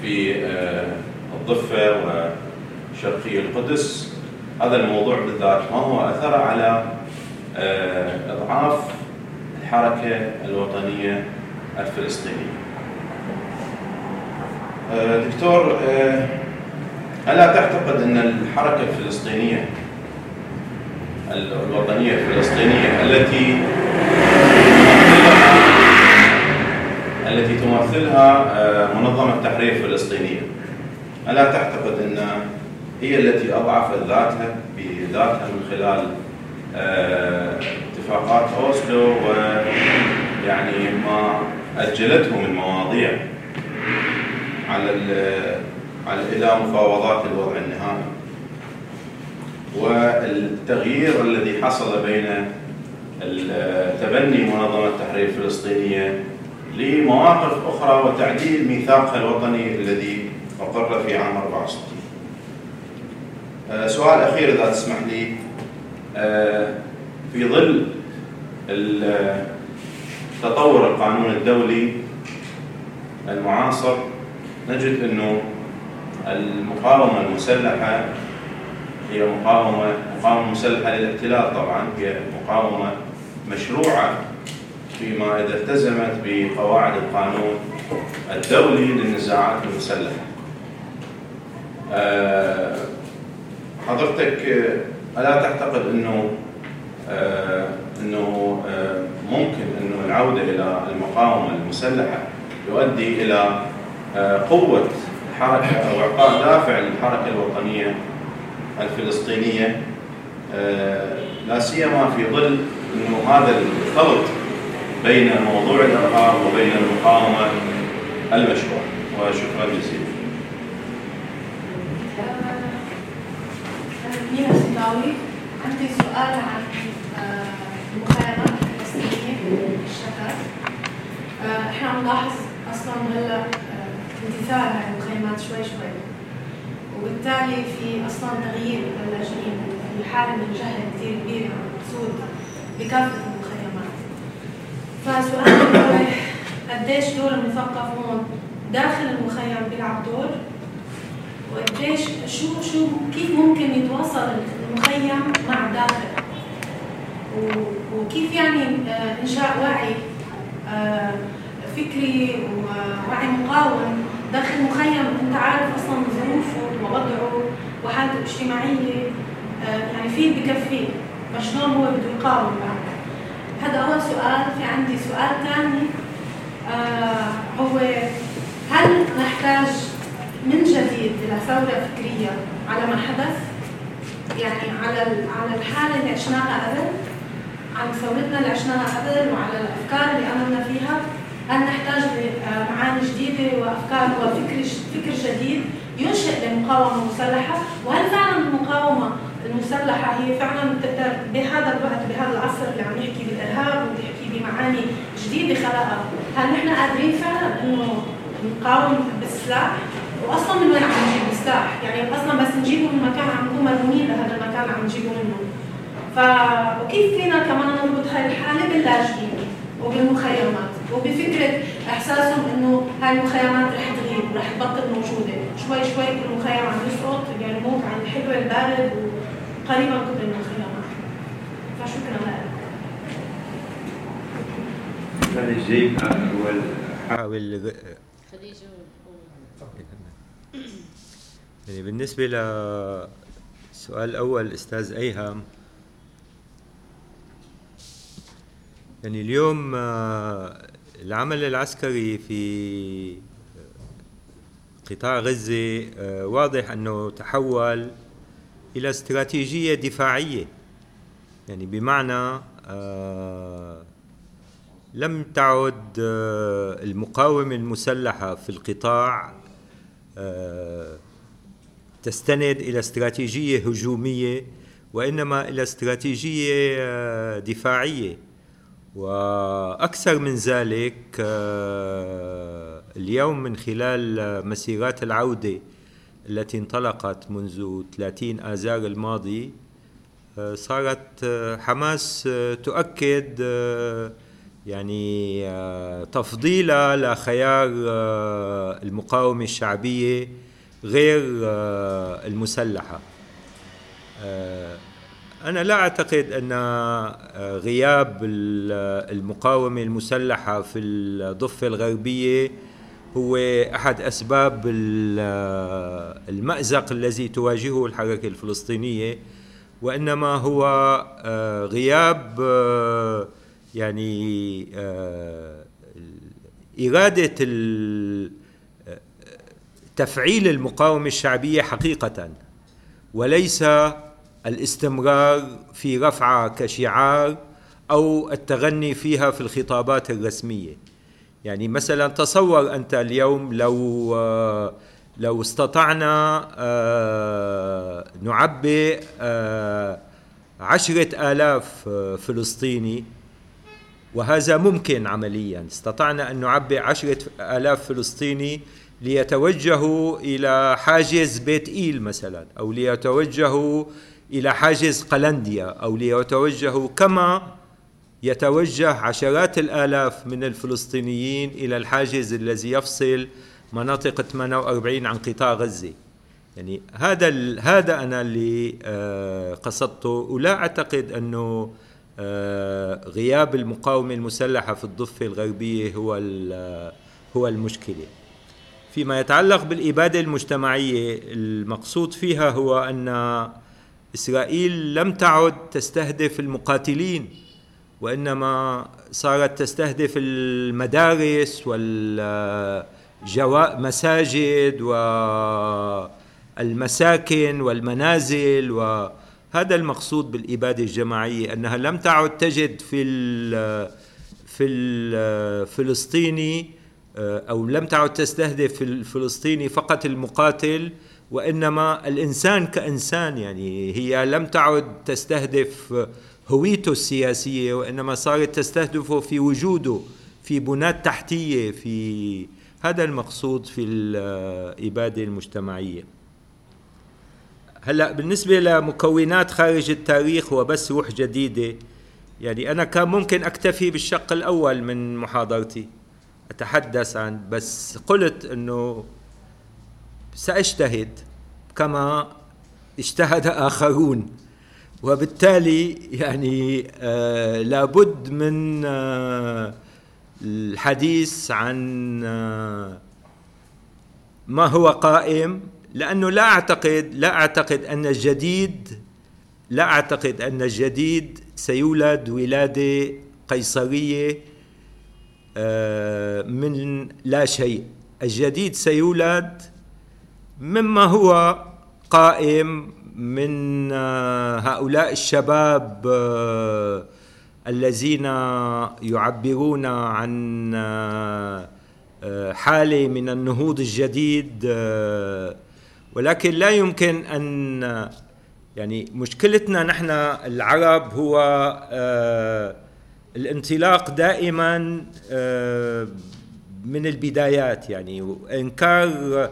في آه، الضفة وشرقي القدس؟ هذا الموضوع بالذات ما هو أثره على آه، إضعاف الحركة الوطنية الفلسطينية؟ آه، دكتور آه، ألا تعتقد أن الحركة الفلسطينية الوطنية الفلسطينية التي التي تمثلها آه، منظمة تحرير فلسطينية ألا تعتقد أن هي التي أضعفت ذاتها بذاتها من خلال آه، اتفاقات أوسلو ويعني ما أجلته من مواضيع؟ على على إلى مفاوضات الوضع النهائي. والتغيير الذي حصل بين تبني منظمة التحرير الفلسطينية لمواقف أخرى وتعديل ميثاقها الوطني الذي أقر في عام 64 آه، سؤال أخير إذا تسمح لي. آه، في ظل تطور القانون الدولي المعاصر نجد أنه المقاومة المسلحة هي مقاومه مقاومة مسلحة للاحتلال طبعا هي مقاومة مشروعة فيما إذا التزمت بقواعد القانون الدولي للنزاعات المسلحة. آه، حضرتك ألا تعتقد أنه آه، أنه آه، ممكن أنه العودة إلى المقاومة المسلحة يؤدي إلى قوة الحركة أو اعطاء دافع للحركة الوطنية الفلسطينية لا سيما في ظل إنه هذا الخلط بين موضوع الأرهاب وبين المقاومة المشروع وشكرا جزيلا. مينا سيداوي عندي سؤال عن المخيمات الفلسطينية بالشتات. إحنا عم نلاحظ أصلا هلأ اندثار هاي المخيمات شوي شوي. وبالتالي في أصلا تغيير للاجئين في حالة من الجهل كثير كبيره عم تسود بكافه فسؤالي هو قديش دور المثقف هون داخل المخيم بيلعب دور؟ وقديش شو شو كيف ممكن يتواصل المخيم مع الداخل وكيف يعني آه، إنشاء وعي آه، فكري ووعي مقاوم داخل المخيم انت عارف أصلا ظروفه ووضعه وحالته الاجتماعية آه، يعني في بكفيه فشلون هو بده يقاوم بعد. هذا أول سؤال. في عندي سؤال ثاني آه هو هل نحتاج من جديد إلى ثورة فكرية على ما حدث؟ يعني على على الحالة اللي عشناها قبل عن ثورتنا اللي عشناها قبل وعلى الأفكار اللي آمنا فيها؟ هل نحتاج لمعاني جديدة وأفكار وفكر فكر جديد ينشئ لمقاومة مسلحة وهل فعلا المقاومة المسلحة هي فعلا بتقدر بهذا الوقت بهذا العصر اللي عم نحكي بالإرهاب وبنحكي بمعاني جديدة خلقها، هل نحن قادرين فعلا إنه نقاوم بالسلاح؟ واصلا من وين عم نجيب السلاح؟ يعني أصلا بس نجيبه من مكان عم نكون مرهونين لهذا المكان عم نجيبه منه. ف وكيف فينا كمان نربط هاي الحالة باللاجئين وبالمخيمات وبفكرة إحساسهم إنه هاي المخيمات رح تغيب رح تبطل موجودة، شوي شوي كل مخيم عم يسقط يعني موت عن الحلو البارد قريبا قبل من الخيارات فشكرا لك. الجيب حاول يعني بالنسبة للسؤال الأول أستاذ أيهم يعني اليوم آه، العمل العسكري في قطاع غزة آه، واضح أنه تحول إلى استراتيجية دفاعية. يعني بمعنى آه، لم تعد آه، المقاومة المسلحة في القطاع تستند إلى استراتيجية هجومية وإنما إلى استراتيجية دفاعية. وأكثر من ذلك اليوم من خلال مسيرات العودة التي انطلقت منذ 30 آذار الماضي آه، صارت آه، حماس آه، تؤكد يعني تفضيلها لخيار المقاومة الشعبية غير المسلحة. أنا لا أعتقد أن غياب المقاومة المسلحة في الضفة الغربية هو أحد أسباب المأزق الذي تواجهه الحركة الفلسطينية وإنما هو آه، غياب آه، يعني آه، إرادة تفعيل المقاومة الشعبية حقيقة وليس الاستمرار في رفعها كشعار أو التغني فيها في الخطابات الرسمية. يعني مثلا تصور أنت اليوم لو لو استطعنا آه، نعبئ آه، عشرة آلاف فلسطيني وهذا ممكن عمليا. استطعنا أن نعبئ عشرة آلاف فلسطيني ليتوجهوا إلى حاجز بيت إيل مثلا أو ليتوجهوا إلى حاجز قلنديا أو ليتوجهوا كما يتوجه عشرات الآلاف من الفلسطينيين إلى الحاجز الذي يفصل مناطق 48 عن قطاع غزة. يعني هذا هذا أنا اللي آه، قصدته. ولا أعتقد أنه آه، غياب المقاومة المسلحة في الضفة الغربية هو هو المشكلة. فيما يتعلق بالإبادة المجتمعية المقصود فيها هو أن إسرائيل لم تعد تستهدف المقاتلين وإنما صارت تستهدف المدارس والمساجد والمساكن والمنازل وهذا المقصود بالإبادة الجماعية أنها لم تعد تجد في في الفلسطيني أو لم تعد تستهدف الفلسطيني فقط المقاتل وإنما الإنسان كإنسان يعني هي لم تعد تستهدف هويته السياسية وإنما صارت تستهدفه في وجوده في بنات تحتية في هذا المقصود في الإبادة المجتمعية. هلأ بالنسبة لمكونات خارج التاريخ وبس روح جديدة يعني أنا كان ممكن أكتفي بالشق الأول من محاضرتي أتحدث عن بس قلت إنه سأجتهد كما اجتهد آخرون. وبالتالي يعني آه لابد من آه الحديث عن آه ما هو قائم. لأنه لا أعتقد لا أعتقد أن الجديد لا أعتقد أن الجديد سيولد ولادة قيصرية آه، من لا شيء. الجديد سيولد مما هو قائم من آه، هؤلاء الشباب آه، الذين يعبرون عن حالة من النهوض الجديد ولكن لا يمكن أن يعني مشكلتنا نحن العرب هو الانطلاق دائما من البدايات يعني انكار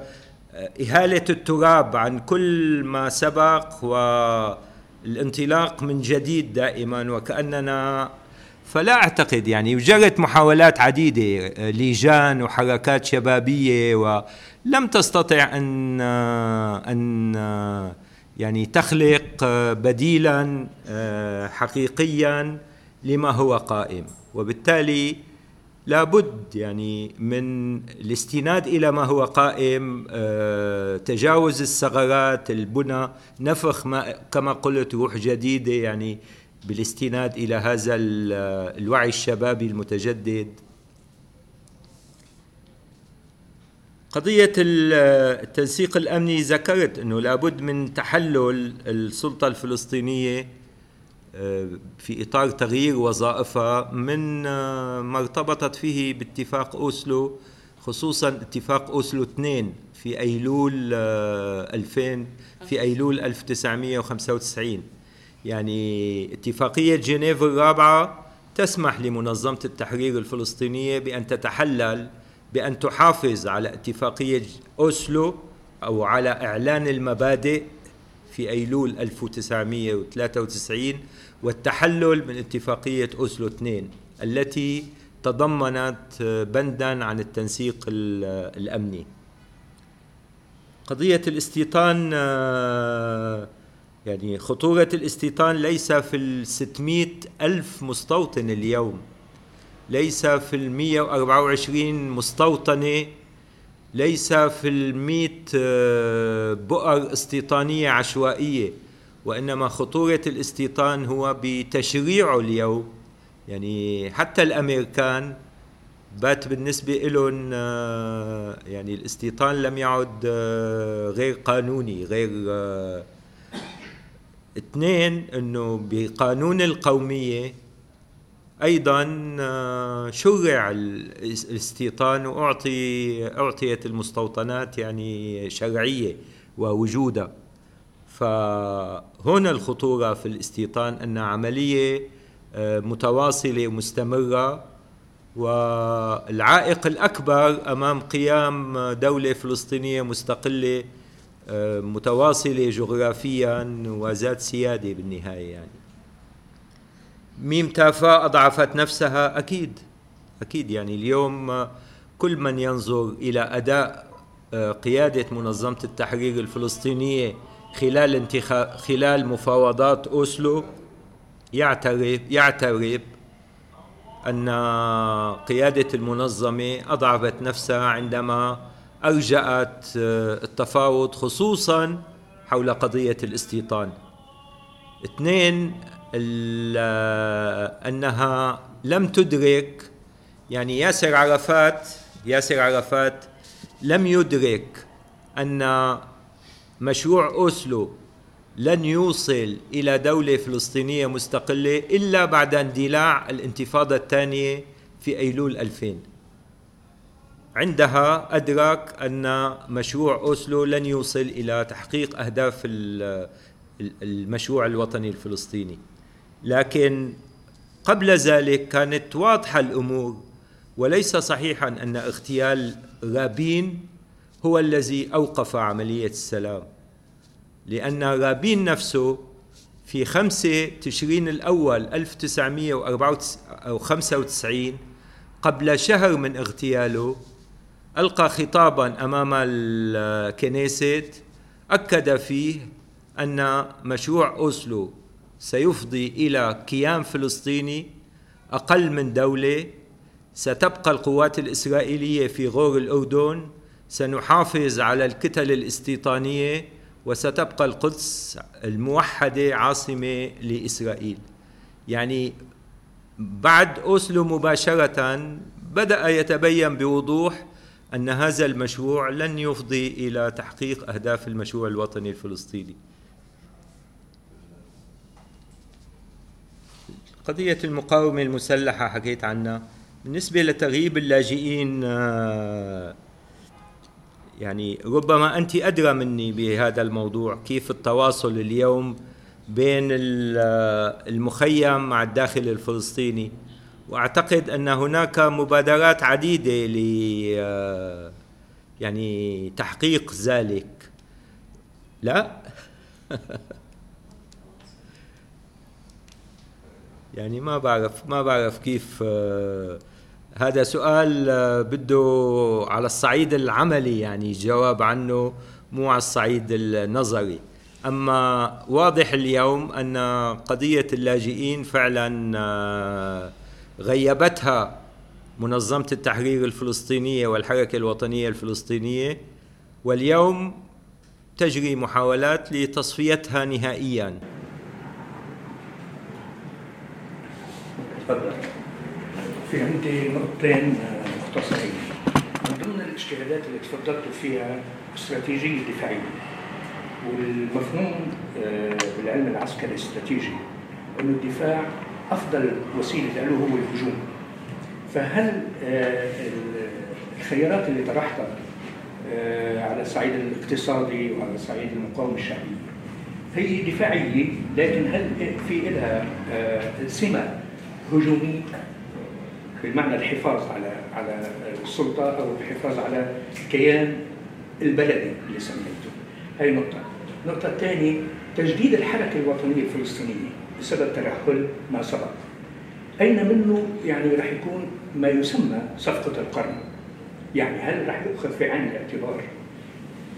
إهالة التراب عن كل ما سبق والانطلاق من جديد دائما وكأننا فلا أعتقد يعني وجرت محاولات عديدة لجان وحركات شبابية ولم تستطع أن أن يعني تخلق بديلا حقيقيا لما هو قائم. وبالتالي لابد يعني من الاستناد إلى ما هو قائم آه، تجاوز الثغرات البنى نفخ ما كما قلت روح جديدة يعني بالاستناد إلى هذا الوعي الشبابي المتجدد. قضية التنسيق الأمني ذكرت أنه لابد من تحلل السلطة الفلسطينية في إطار تغيير وظائفها من آه، ما ارتبطت فيه باتفاق أوسلو خصوصا اتفاق أوسلو 2 في أيلول 2000 آه، في أيلول 1995 يعني اتفاقية جنيف الرابعة تسمح لمنظمة التحرير الفلسطينية بأن تتحلل بأن تحافظ على اتفاقية أوسلو أو على إعلان المبادئ في أيلول 1993 والتحلل من اتفاقية أوسلو 2 التي تضمنت بندا عن التنسيق الأمني. قضية الاستيطان يعني خطورة الاستيطان ليس في الستمائة ألف مستوطن اليوم ليس في وأربعة وعشرين مستوطنة ليس في المئة آه، بؤر استيطانية عشوائية وإنما خطورة الاستيطان هو بتشريعه اليوم. يعني حتى الأمريكان بات بالنسبة لهم آه، يعني الاستيطان لم يعد آه، غير قانوني غير اثنين إنه بقانون القومية أيضا آه، شرع الاستيطان وأعطي أعطيت المستوطنات يعني شرعية ووجودها. فهنا الخطورة في الاستيطان أن عملية آه، متواصلة ومستمرة. والعائق الأكبر أمام قيام دولة فلسطينية مستقلة آه، متواصلة جغرافيا وذات سيادة بالنهاية يعني. ميم تافا أضعفت نفسها. أكيد أكيد يعني اليوم كل من ينظر إلى أداء آه، قيادة منظمة التحرير الفلسطينية خلال انتخاب خلال مفاوضات أوسلو يعترف يعترف أن قيادة المنظمة أضعفت نفسها عندما أرجأت آه، التفاوض خصوصا حول قضية الاستيطان. اثنين أنها لم تدرك يعني ياسر عرفات ياسر عرفات لم يدرك أن مشروع أوسلو لن يوصل إلى دولة فلسطينية مستقلة إلا بعد اندلاع الانتفاضة الثانية في أيلول 2000 عندها أدرك أن مشروع أوسلو لن يوصل إلى تحقيق أهداف المشروع الوطني الفلسطيني. لكن قبل ذلك كانت واضحة الأمور وليس صحيحا أن اغتيال رابين هو الذي أوقف عملية السلام. لأن رابين نفسه في خمسة تشرين الأول 1995 قبل شهر من اغتياله ألقى خطابا أمام الكنيست أكد فيه أن مشروع أوسلو سيفضي إلى كيان فلسطيني أقل من دولة ستبقى القوات الإسرائيلية في غور الأردن سنحافظ على الكتل الاستيطانية وستبقى القدس الموحدة عاصمة لإسرائيل. يعني بعد أوسلو مباشرة بدأ يتبين بوضوح أن هذا المشروع لن يفضي إلى تحقيق أهداف المشروع الوطني الفلسطيني. قضية المقاومة المسلحة حكيت عنها. بالنسبة لتغييب اللاجئين آه، يعني ربما أنت أدرى مني بهذا الموضوع كيف التواصل اليوم بين آه، المخيم مع الداخل الفلسطيني. وأعتقد أن هناك مبادرات عديدة ل آه، يعني تحقيق ذلك. لا؟ (laughs) يعني ما بعرف ما بعرف كيف هذا سؤال آه، بده على الصعيد العملي يعني جواب عنه مو على الصعيد النظري. أما واضح اليوم أن قضية اللاجئين فعلا آه، غيبتها منظمة التحرير الفلسطينية والحركة الوطنية الفلسطينية واليوم تجري محاولات لتصفيتها نهائيا. تفضل. في عندي نقطتين مختصرين. من ضمن الاجتهادات اللي تفضلتوا فيها استراتيجية دفاعية والمفهوم آه، بالعلم العسكري الاستراتيجي إنه الدفاع أفضل وسيلة له هو الهجوم. فهل آه، الخيارات اللي طرحتها آه، على الصعيد الاقتصادي وعلى صعيد المقاومة الشعبية هي دفاعية لكن هل في لها سمة؟ هجوميه بمعنى الحفاظ على على السلطة أو الحفاظ على الكيان البلدي اللي سميته. هي نقطة. النقطة الثانية تجديد الحركة الوطنية الفلسطينية بسبب ترهل ما سبق. أين منه يعني راح يكون ما يسمى صفقة القرن؟ يعني هل راح يؤخذ في عين الاعتبار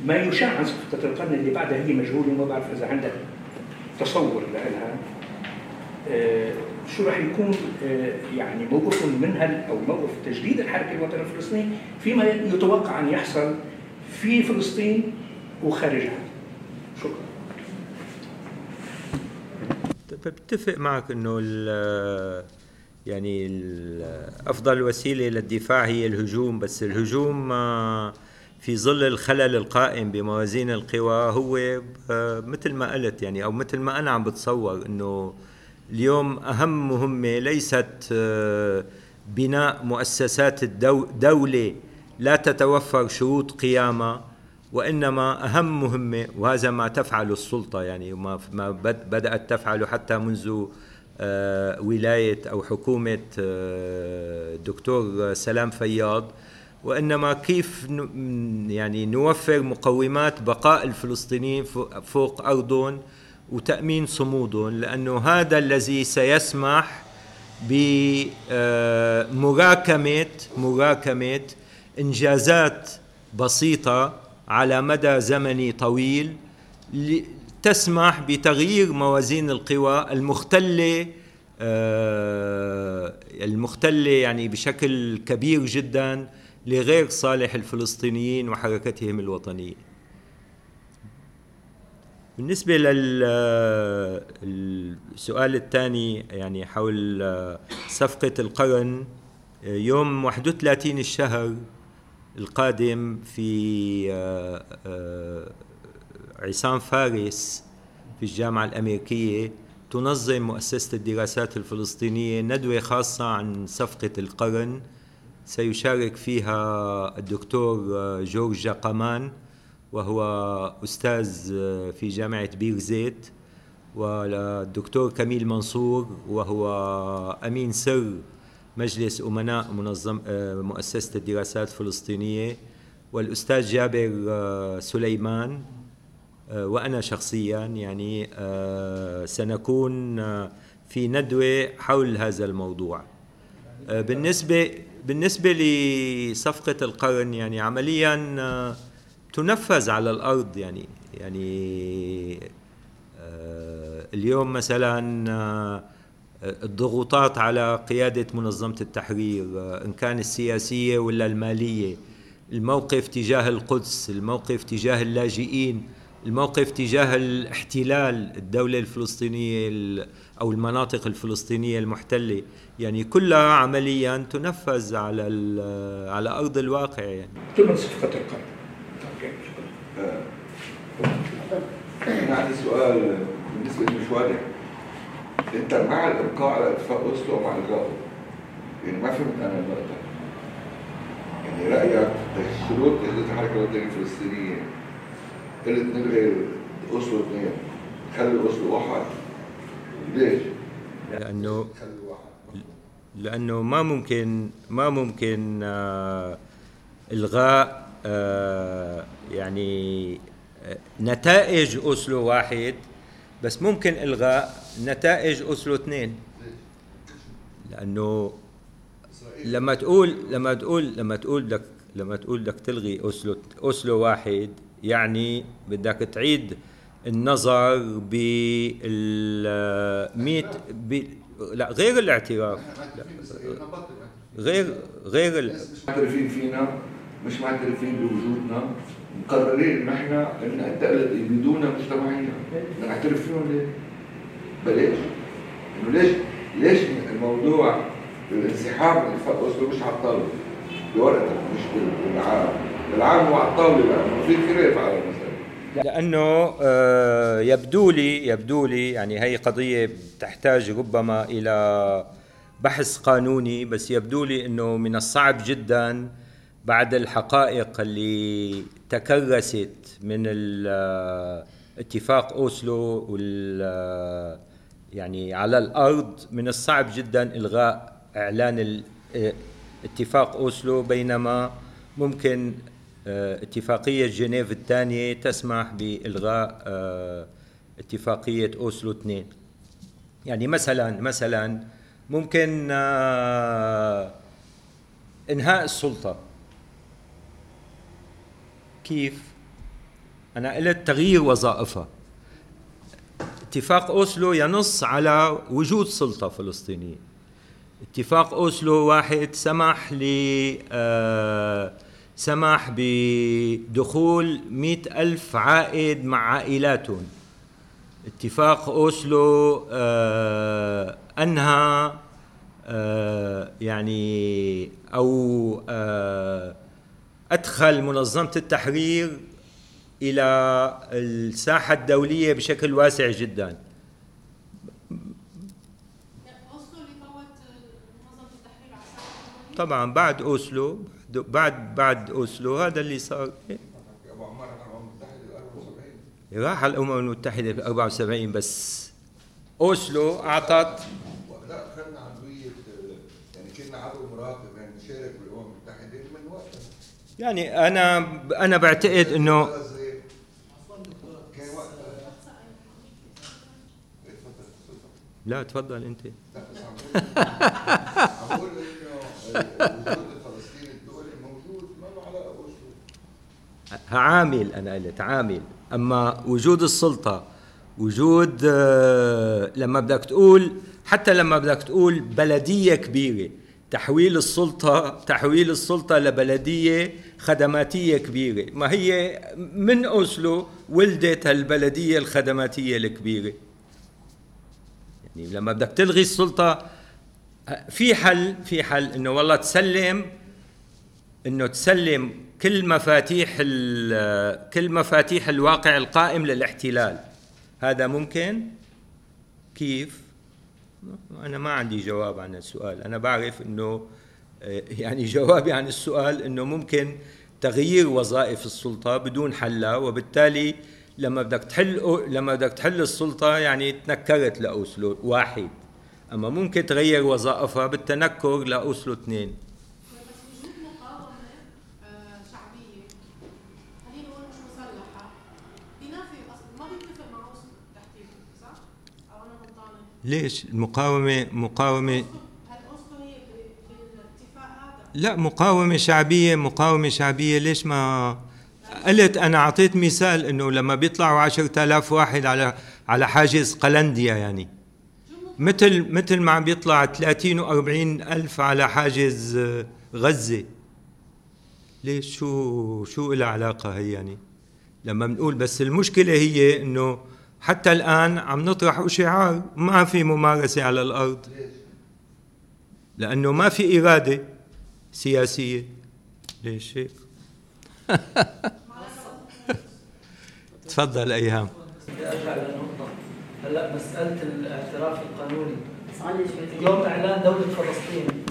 ما يشاع عن صفقة القرن اللي بعدها هي مجهوله ما بعرف اذا عندك تصور لها؟ آه شو راح يكون آه، يعني موقفهم منها أو موقف تجديد الحركة الوطنية الفلسطينيه فيما يتوقع أن يحصل في فلسطين وخارجها. شكرا. بتفق معك إنه يعني أفضل وسيلة للدفاع هي الهجوم بس الهجوم آه، في ظل الخلل القائم بموازين القوى هو آه، مثل ما قلت يعني أو مثل ما أنا عم بتصور إنه اليوم أهم مهمة ليست آه، بناء مؤسسات الدولة لا تتوفر شروط قيامها وإنما أهم مهمة وهذا ما تفعل السلطة يعني ما بدأت تفعله حتى منذ آه، ولاية أو حكومة آه، سلام فياض. وإنما كيف يعني نوفر مقومات بقاء الفلسطينيين فوق أرضهم وتأمين صمودهم لأنه هذا الذي سيسمح بمراكمة مراكمة إنجازات بسيطة على مدى زمني طويل تسمح بتغيير موازين القوى المختلة آه، المختلة يعني بشكل كبير جدا لغير صالح الفلسطينيين وحركتهم الوطنية. بالنسبة للسؤال الثاني يعني حول صفقة القرن يوم 31 الشهر القادم في عصام فارس في الجامعة الأمريكية تنظم مؤسسة الدراسات الفلسطينية ندوة خاصة عن صفقة القرن. سيشارك فيها الدكتور جورج جاقمان. وهو أستاذ في جامعة بير زيت والدكتور كميل منصور وهو أمين سر مجلس أمناء منظم آه، مؤسسة الدراسات الفلسطينية والأستاذ جابر آه، سليمان آه، وأنا شخصيا يعني سنكون في ندوة حول هذا الموضوع. بالنسبة بالنسبة لصفقة القرن يعني عمليا تنفذ على الأرض يعني يعني اليوم مثلا الضغوطات على قيادة منظمة التحرير إن كان السياسية ولا المالية الموقف تجاه القدس الموقف تجاه اللاجئين الموقف تجاه الاحتلال الدولة الفلسطينية أو المناطق الفلسطينية المحتلة يعني كلها عمليا تنفذ على على أرض الواقع يعني. ضمن صفقة القرن أنا عندي سؤال بالنسبة لمشوارك انت مع الابقاء على اتفاق اوسلو ومع الغائه يعني ما فهمت أنا النقطه يعني رايك الشروط اللي الحركه الوطنيه الفلسطينيه قلت نلغي اوسلو اثنين خلي اوسلو واحد ليش؟ لأنه لأنه ما ممكن ما ممكن آه الغاء آه يعني آه، نتائج أوسلو واحد بس ممكن إلغاء نتائج أوسلو اثنين. لأنه لما تقول لما تقول لما تقول بدك لما تقول بدك تلغي أوسلو أوسلو واحد يعني بدك تعيد النظر بال 100 لا غير الاعتراف. غير غير معترفين فينا مش معترفين بوجودنا. مقررين نحن إن انت بدون مجتمعيا نعترف فيهم ليه؟ بلاش إنه ليش؟ ليش الموضوع الانسحاب اتفاق اوسلو مش على الطاولة؟ بورقتك مش بالعام. بالعام هو على الطاولة لأنه في خلاف على المسألة. لأنه آه، يبدو لي يبدو لي يعني هي قضية تحتاج ربما إلى بحث قانوني بس يبدو لي إنه من الصعب جدا بعد الحقائق اللي تكرست من اتفاق أوسلو وال يعني على الأرض من الصعب جدا إلغاء إعلان اتفاق أوسلو بينما ممكن آه، اتفاقية جنيف الثانية تسمح بإلغاء آه، اتفاقية أوسلو 2 يعني مثلا مثلا ممكن آه، إنهاء السلطة. كيف؟ أنا قلت تغيير وظائفها اتفاق أوسلو ينص على وجود سلطة فلسطينية. اتفاق أوسلو واحد سمح ل آه، سمح بدخول مئة ألف عائد مع عائلاتهم. اتفاق أوسلو آه، أنهى آه، يعني أو أدخل منظمة التحرير إلى الساحة الدولية بشكل واسع جدا. طبعا بعد أوسلو بعد بعد أوسلو هذا اللي صار. راح الأمم المتحدة في 74 بس. أوسلو أعطت يعني أنا أنا بعتقد إنه لا تفضل أنت. عامل أنا قلت عامل أما وجود السلطة وجود آه، لما بدك تقول حتى لما بدك تقول بلدية كبيرة تحويل السلطة تحويل السلطة لبلدية خدماتية كبيرة. ما هي من أوسلو ولدت هالبلدية الخدماتية الكبيرة؟ يعني لما بدك تلغي السلطة في حل في حل إنه والله تسلم إنه تسلم كل مفاتيح كل مفاتيح الواقع القائم للاحتلال. هذا ممكن؟ كيف؟ أنا ما عندي جواب عن السؤال. أنا بعرف إنه يعني (laughs) جوابي عن السؤال إنه ممكن تغيير وظائف السلطة بدون حلها وبالتالي لما بدك تحل لما بدك تحل السلطة يعني تنكرت لأوسلو واحد. أما ممكن تغير وظائفها بالتنكر لأوسلو اثنين. ليش؟ المقاومة مقاومة لا مقاومة شعبية مقاومة شعبية. ليش ما قلت أنا أعطيت مثال إنه لما بيطلعوا عشرة آلاف واحد على على حاجز قلنديا يعني. مثل مثل ما عم بيطلع 30 و 40 ألف على حاجز غزة. ليش؟ شو شو لها علاقة هي يعني؟ لما بنقول بس المشكلة هي إنه حتى الآن عم نطرح شعار ما في ممارسة على الأرض. لأنه ما في إرادة سياسية. ليش هيك؟ (laughs) تفضل أيهام. بدي أرجع هلا مسألة الاعتراف القانوني. يوم إعلان دولة فلسطين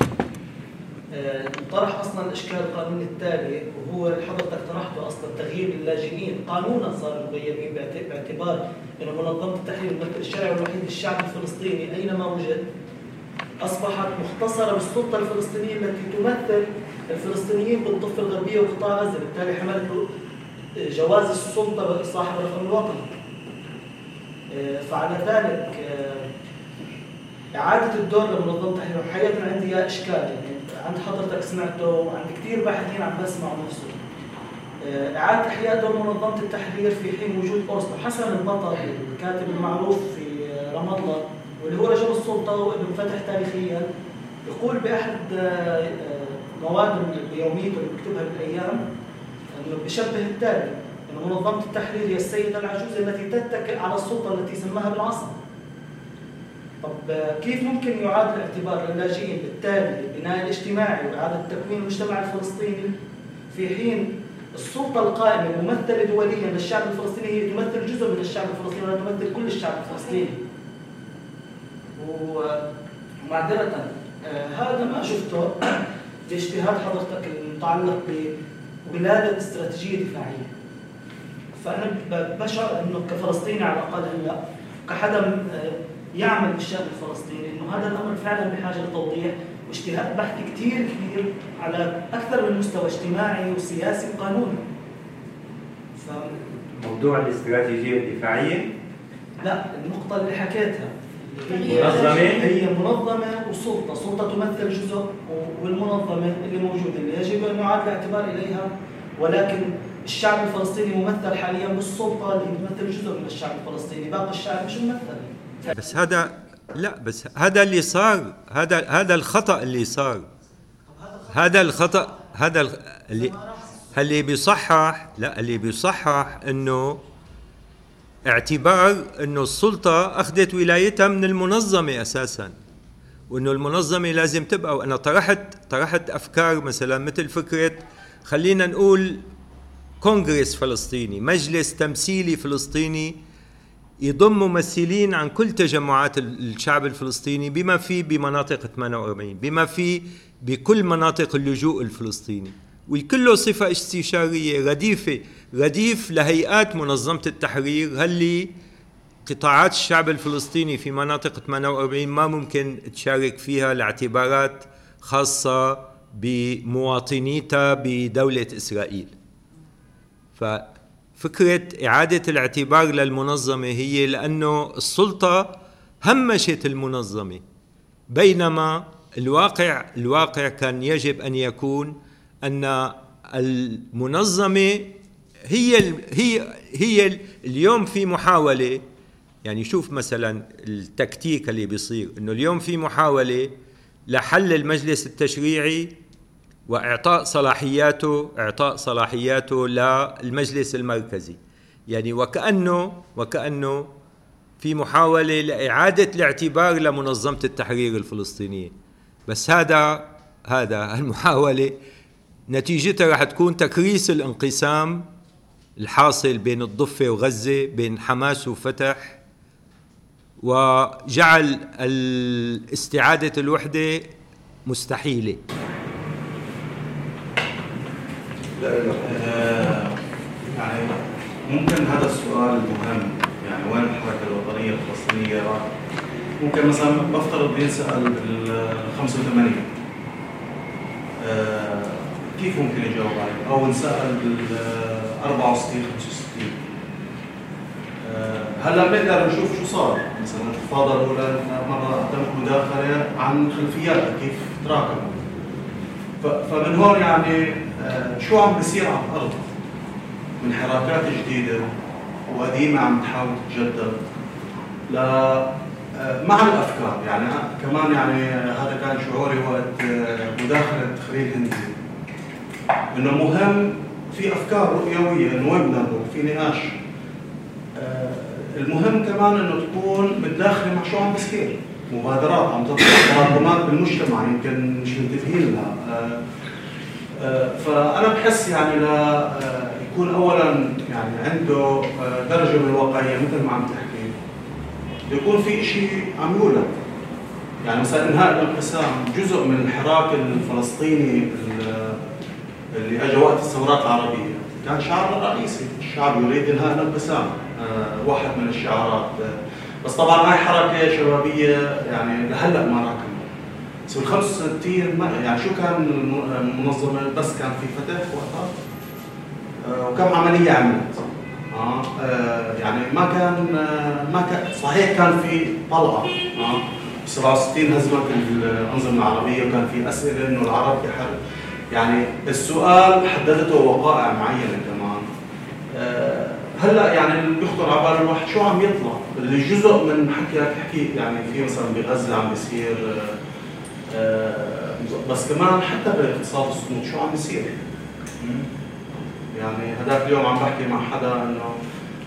طرح أصلا إشكال القانون التالي وهو اللي حضرتك طرحته أصلا تغيير اللاجئين قانونا صاروا مغيرين باعتبار إنه منظمة التحرير الممثل الشرعي الوحيد للشعب الفلسطيني أينما وجد أصبحت مختصرة بالسلطة الفلسطينية التي تمثل الفلسطينيين بالضفة الغربية وقطاع غزة، بالتالي حملت جواز السلطة صاحب الرقم الوطني. آه، فعلى ذلك آه، إعادة الدور لمنظمة التحرير. حقيقة عندي إشكال يعني عند حضرتك سمعته وعند كثير باحثين عم بسمعوا نفسه. آه، إعادة إحياء دور منظمة التحرير في حين وجود أوسلو حسن البطل الكاتب المعروف في رام الله واللي هو رجل السلطة وابن فتح تاريخيا يقول بأحد آه، مواده بيوميته اللي بيكتبها بالأيام أنه بشبه التالي أن منظمة التحرير هي السيدة العجوز التي تتكئ على السلطة التي سماها بالعصا طب كيف ممكن يعاد الاعتبار للاجئين بالتالي للبناء الاجتماعي وإعادة تكوين المجتمع الفلسطيني؟ في حين السلطة القائمة الممثلة دوليا للشعب الفلسطيني هي تمثل جزء من الشعب الفلسطيني ولا تمثل كل الشعب الفلسطيني؟ ومعذرة آه، هذا ما شفته (clears throat) باجتهاد حضرتك المتعلق بولادة استراتيجية دفاعية. فأنا بشعر إنه كفلسطيني على الأقل هلأ كحدا آه، يعمل بالشان الفلسطيني إنه هذا الأمر فعلا بحاجة لتوضيح واجتهاد بحث كثير كبير على أكثر من مستوى اجتماعي وسياسي وقانوني. ف... موضوع الاستراتيجية الدفاعية؟ لا النقطة اللي حكيتها منظمة هي منظمة وسلطة، سلطة تمثل جزء والمنظمة اللي موجودة اللي يجب أن يعاد الاعتبار إليها ولكن الشعب الفلسطيني ممثل حاليا بالسلطة اللي تمثل جزء من الشعب الفلسطيني، باقي الشعب مش ممثل. بس هذا لا بس هذا اللي صار هذا هذا الخطأ اللي صار. هذا الخطأ هذا اللي اللي بيصحح لا اللي بيصحح إنه اعتبار إنه السلطة أخذت ولايتها من المنظمة أساسا. وإنه المنظمة لازم تبقى وأنا طرحت طرحت أفكار مثلا مثل فكرة خلينا نقول كونغرس فلسطيني مجلس تمثيلي فلسطيني يضم ممثلين عن كل تجمعات الشعب الفلسطيني بما في بمناطق 48 بما في بكل مناطق اللجوء الفلسطيني. وكله صفة استشارية رديفة رديف لهيئات منظمة التحرير هاللي قطاعات الشعب الفلسطيني في مناطق 48 ما ممكن تشارك فيها لاعتبارات خاصة بمواطنيتها بدولة إسرائيل. ف فكرة إعادة الاعتبار للمنظمة هي لأنه السلطة همشت المنظمة. بينما الواقع الواقع كان يجب أن يكون أن المنظمة هي هي هي اليوم في محاولة يعني شوف مثلا التكتيك اللي بيصير إنه اليوم في محاولة لحل المجلس التشريعي وإعطاء صلاحياته إعطاء صلاحياته للمجلس المركزي. يعني وكأنه وكأنه في محاولة لإعادة الاعتبار لمنظمة التحرير الفلسطينية. بس هذا هذا (laughs) المحاولة نتيجتها رح تكون تكريس الانقسام الحاصل بين الضفة وغزة بين حماس وفتح وجعل استعادة الوحدة مستحيلة. يعني ممكن هذا السؤال مهم يعني وين الحركه الوطنية الفلسطينية؟ راح ممكن مثلا بفترض ينسال بال 85 آه كيف ممكن يجاوب عليه؟ أو انسال بال 64 65 آه هلا بنقدر نشوف شو صار؟ مثلا الانتفاضه الأولى مرة تمت مداخلة عن خلفياتها كيف تراكموا فمن هون يعني شو عم بيصير على الأرض؟ من حراكات جديدة وقديمة عم تحاول تتجدد. ل آه، مع الأفكار يعني كمان يعني هذا كان شعوري وقت آه، مداخلة خليل هندي. إنه مهم في أفكار رؤيوية انه وين بدنا نروح في نقاش. آه، المهم كمان إنه تكون متداخلة مع شو عم بيصير. مبادرات عم تطلع تراكمات بالمجتمع يمكن مش منتبهين لها. فأنا بحس يعني لا يكون اولا يعني عنده درجة من الواقعية مثل ما عم تحكي. يكون في شيء عم يولد. يعني مثلا إنهاء الانقسام جزء من الحراك الفلسطيني اللي اجى وقت الثورات العربية. كان شعار رئيسي الشعب يريد إنهاء الانقسام آه واحد من الشعارات. بس طبعا هاي حركة شبابية يعني لهلأ ما راكمه بس بال 65 يعني شو كان المنظمة؟ بس كان في فتح وقتها. آه وكم عملية عملت؟ آه،, آه يعني ما كان آه ما كان صحيح كان في طلعة. آه 67 هزمت الأنظمة العربية وكان في أسئلة إنه العرب يحرر يعني السؤال حددته وقائع معينة كمان. هلأ يعني بيخطر على بال الواحد شو عم يطلع؟ اللي جزء من حكيك حكيت يعني في مثلا بغزة عم بيصير بس كمان حتى باقتصاد الصمود شو عم بيصير؟ يعني هذاك اليوم عم بحكي مع حدا إنه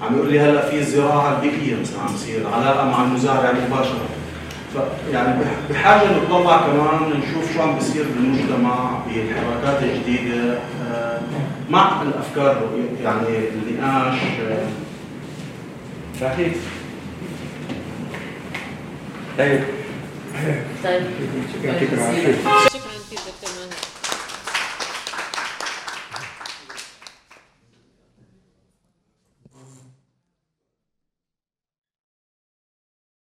عم يقول لي هلأ في زراعة بيئيه مثلا عم تصير علاقة مع المزارع مباشره فيعني بحاجة نطلع كمان نشوف شو عم بيصير بالمجتمع بالحركات الجديده آه، مع الأفكار يعني النقاش. صحيح. طيب. طيب شكرا كثير دكتور ماهر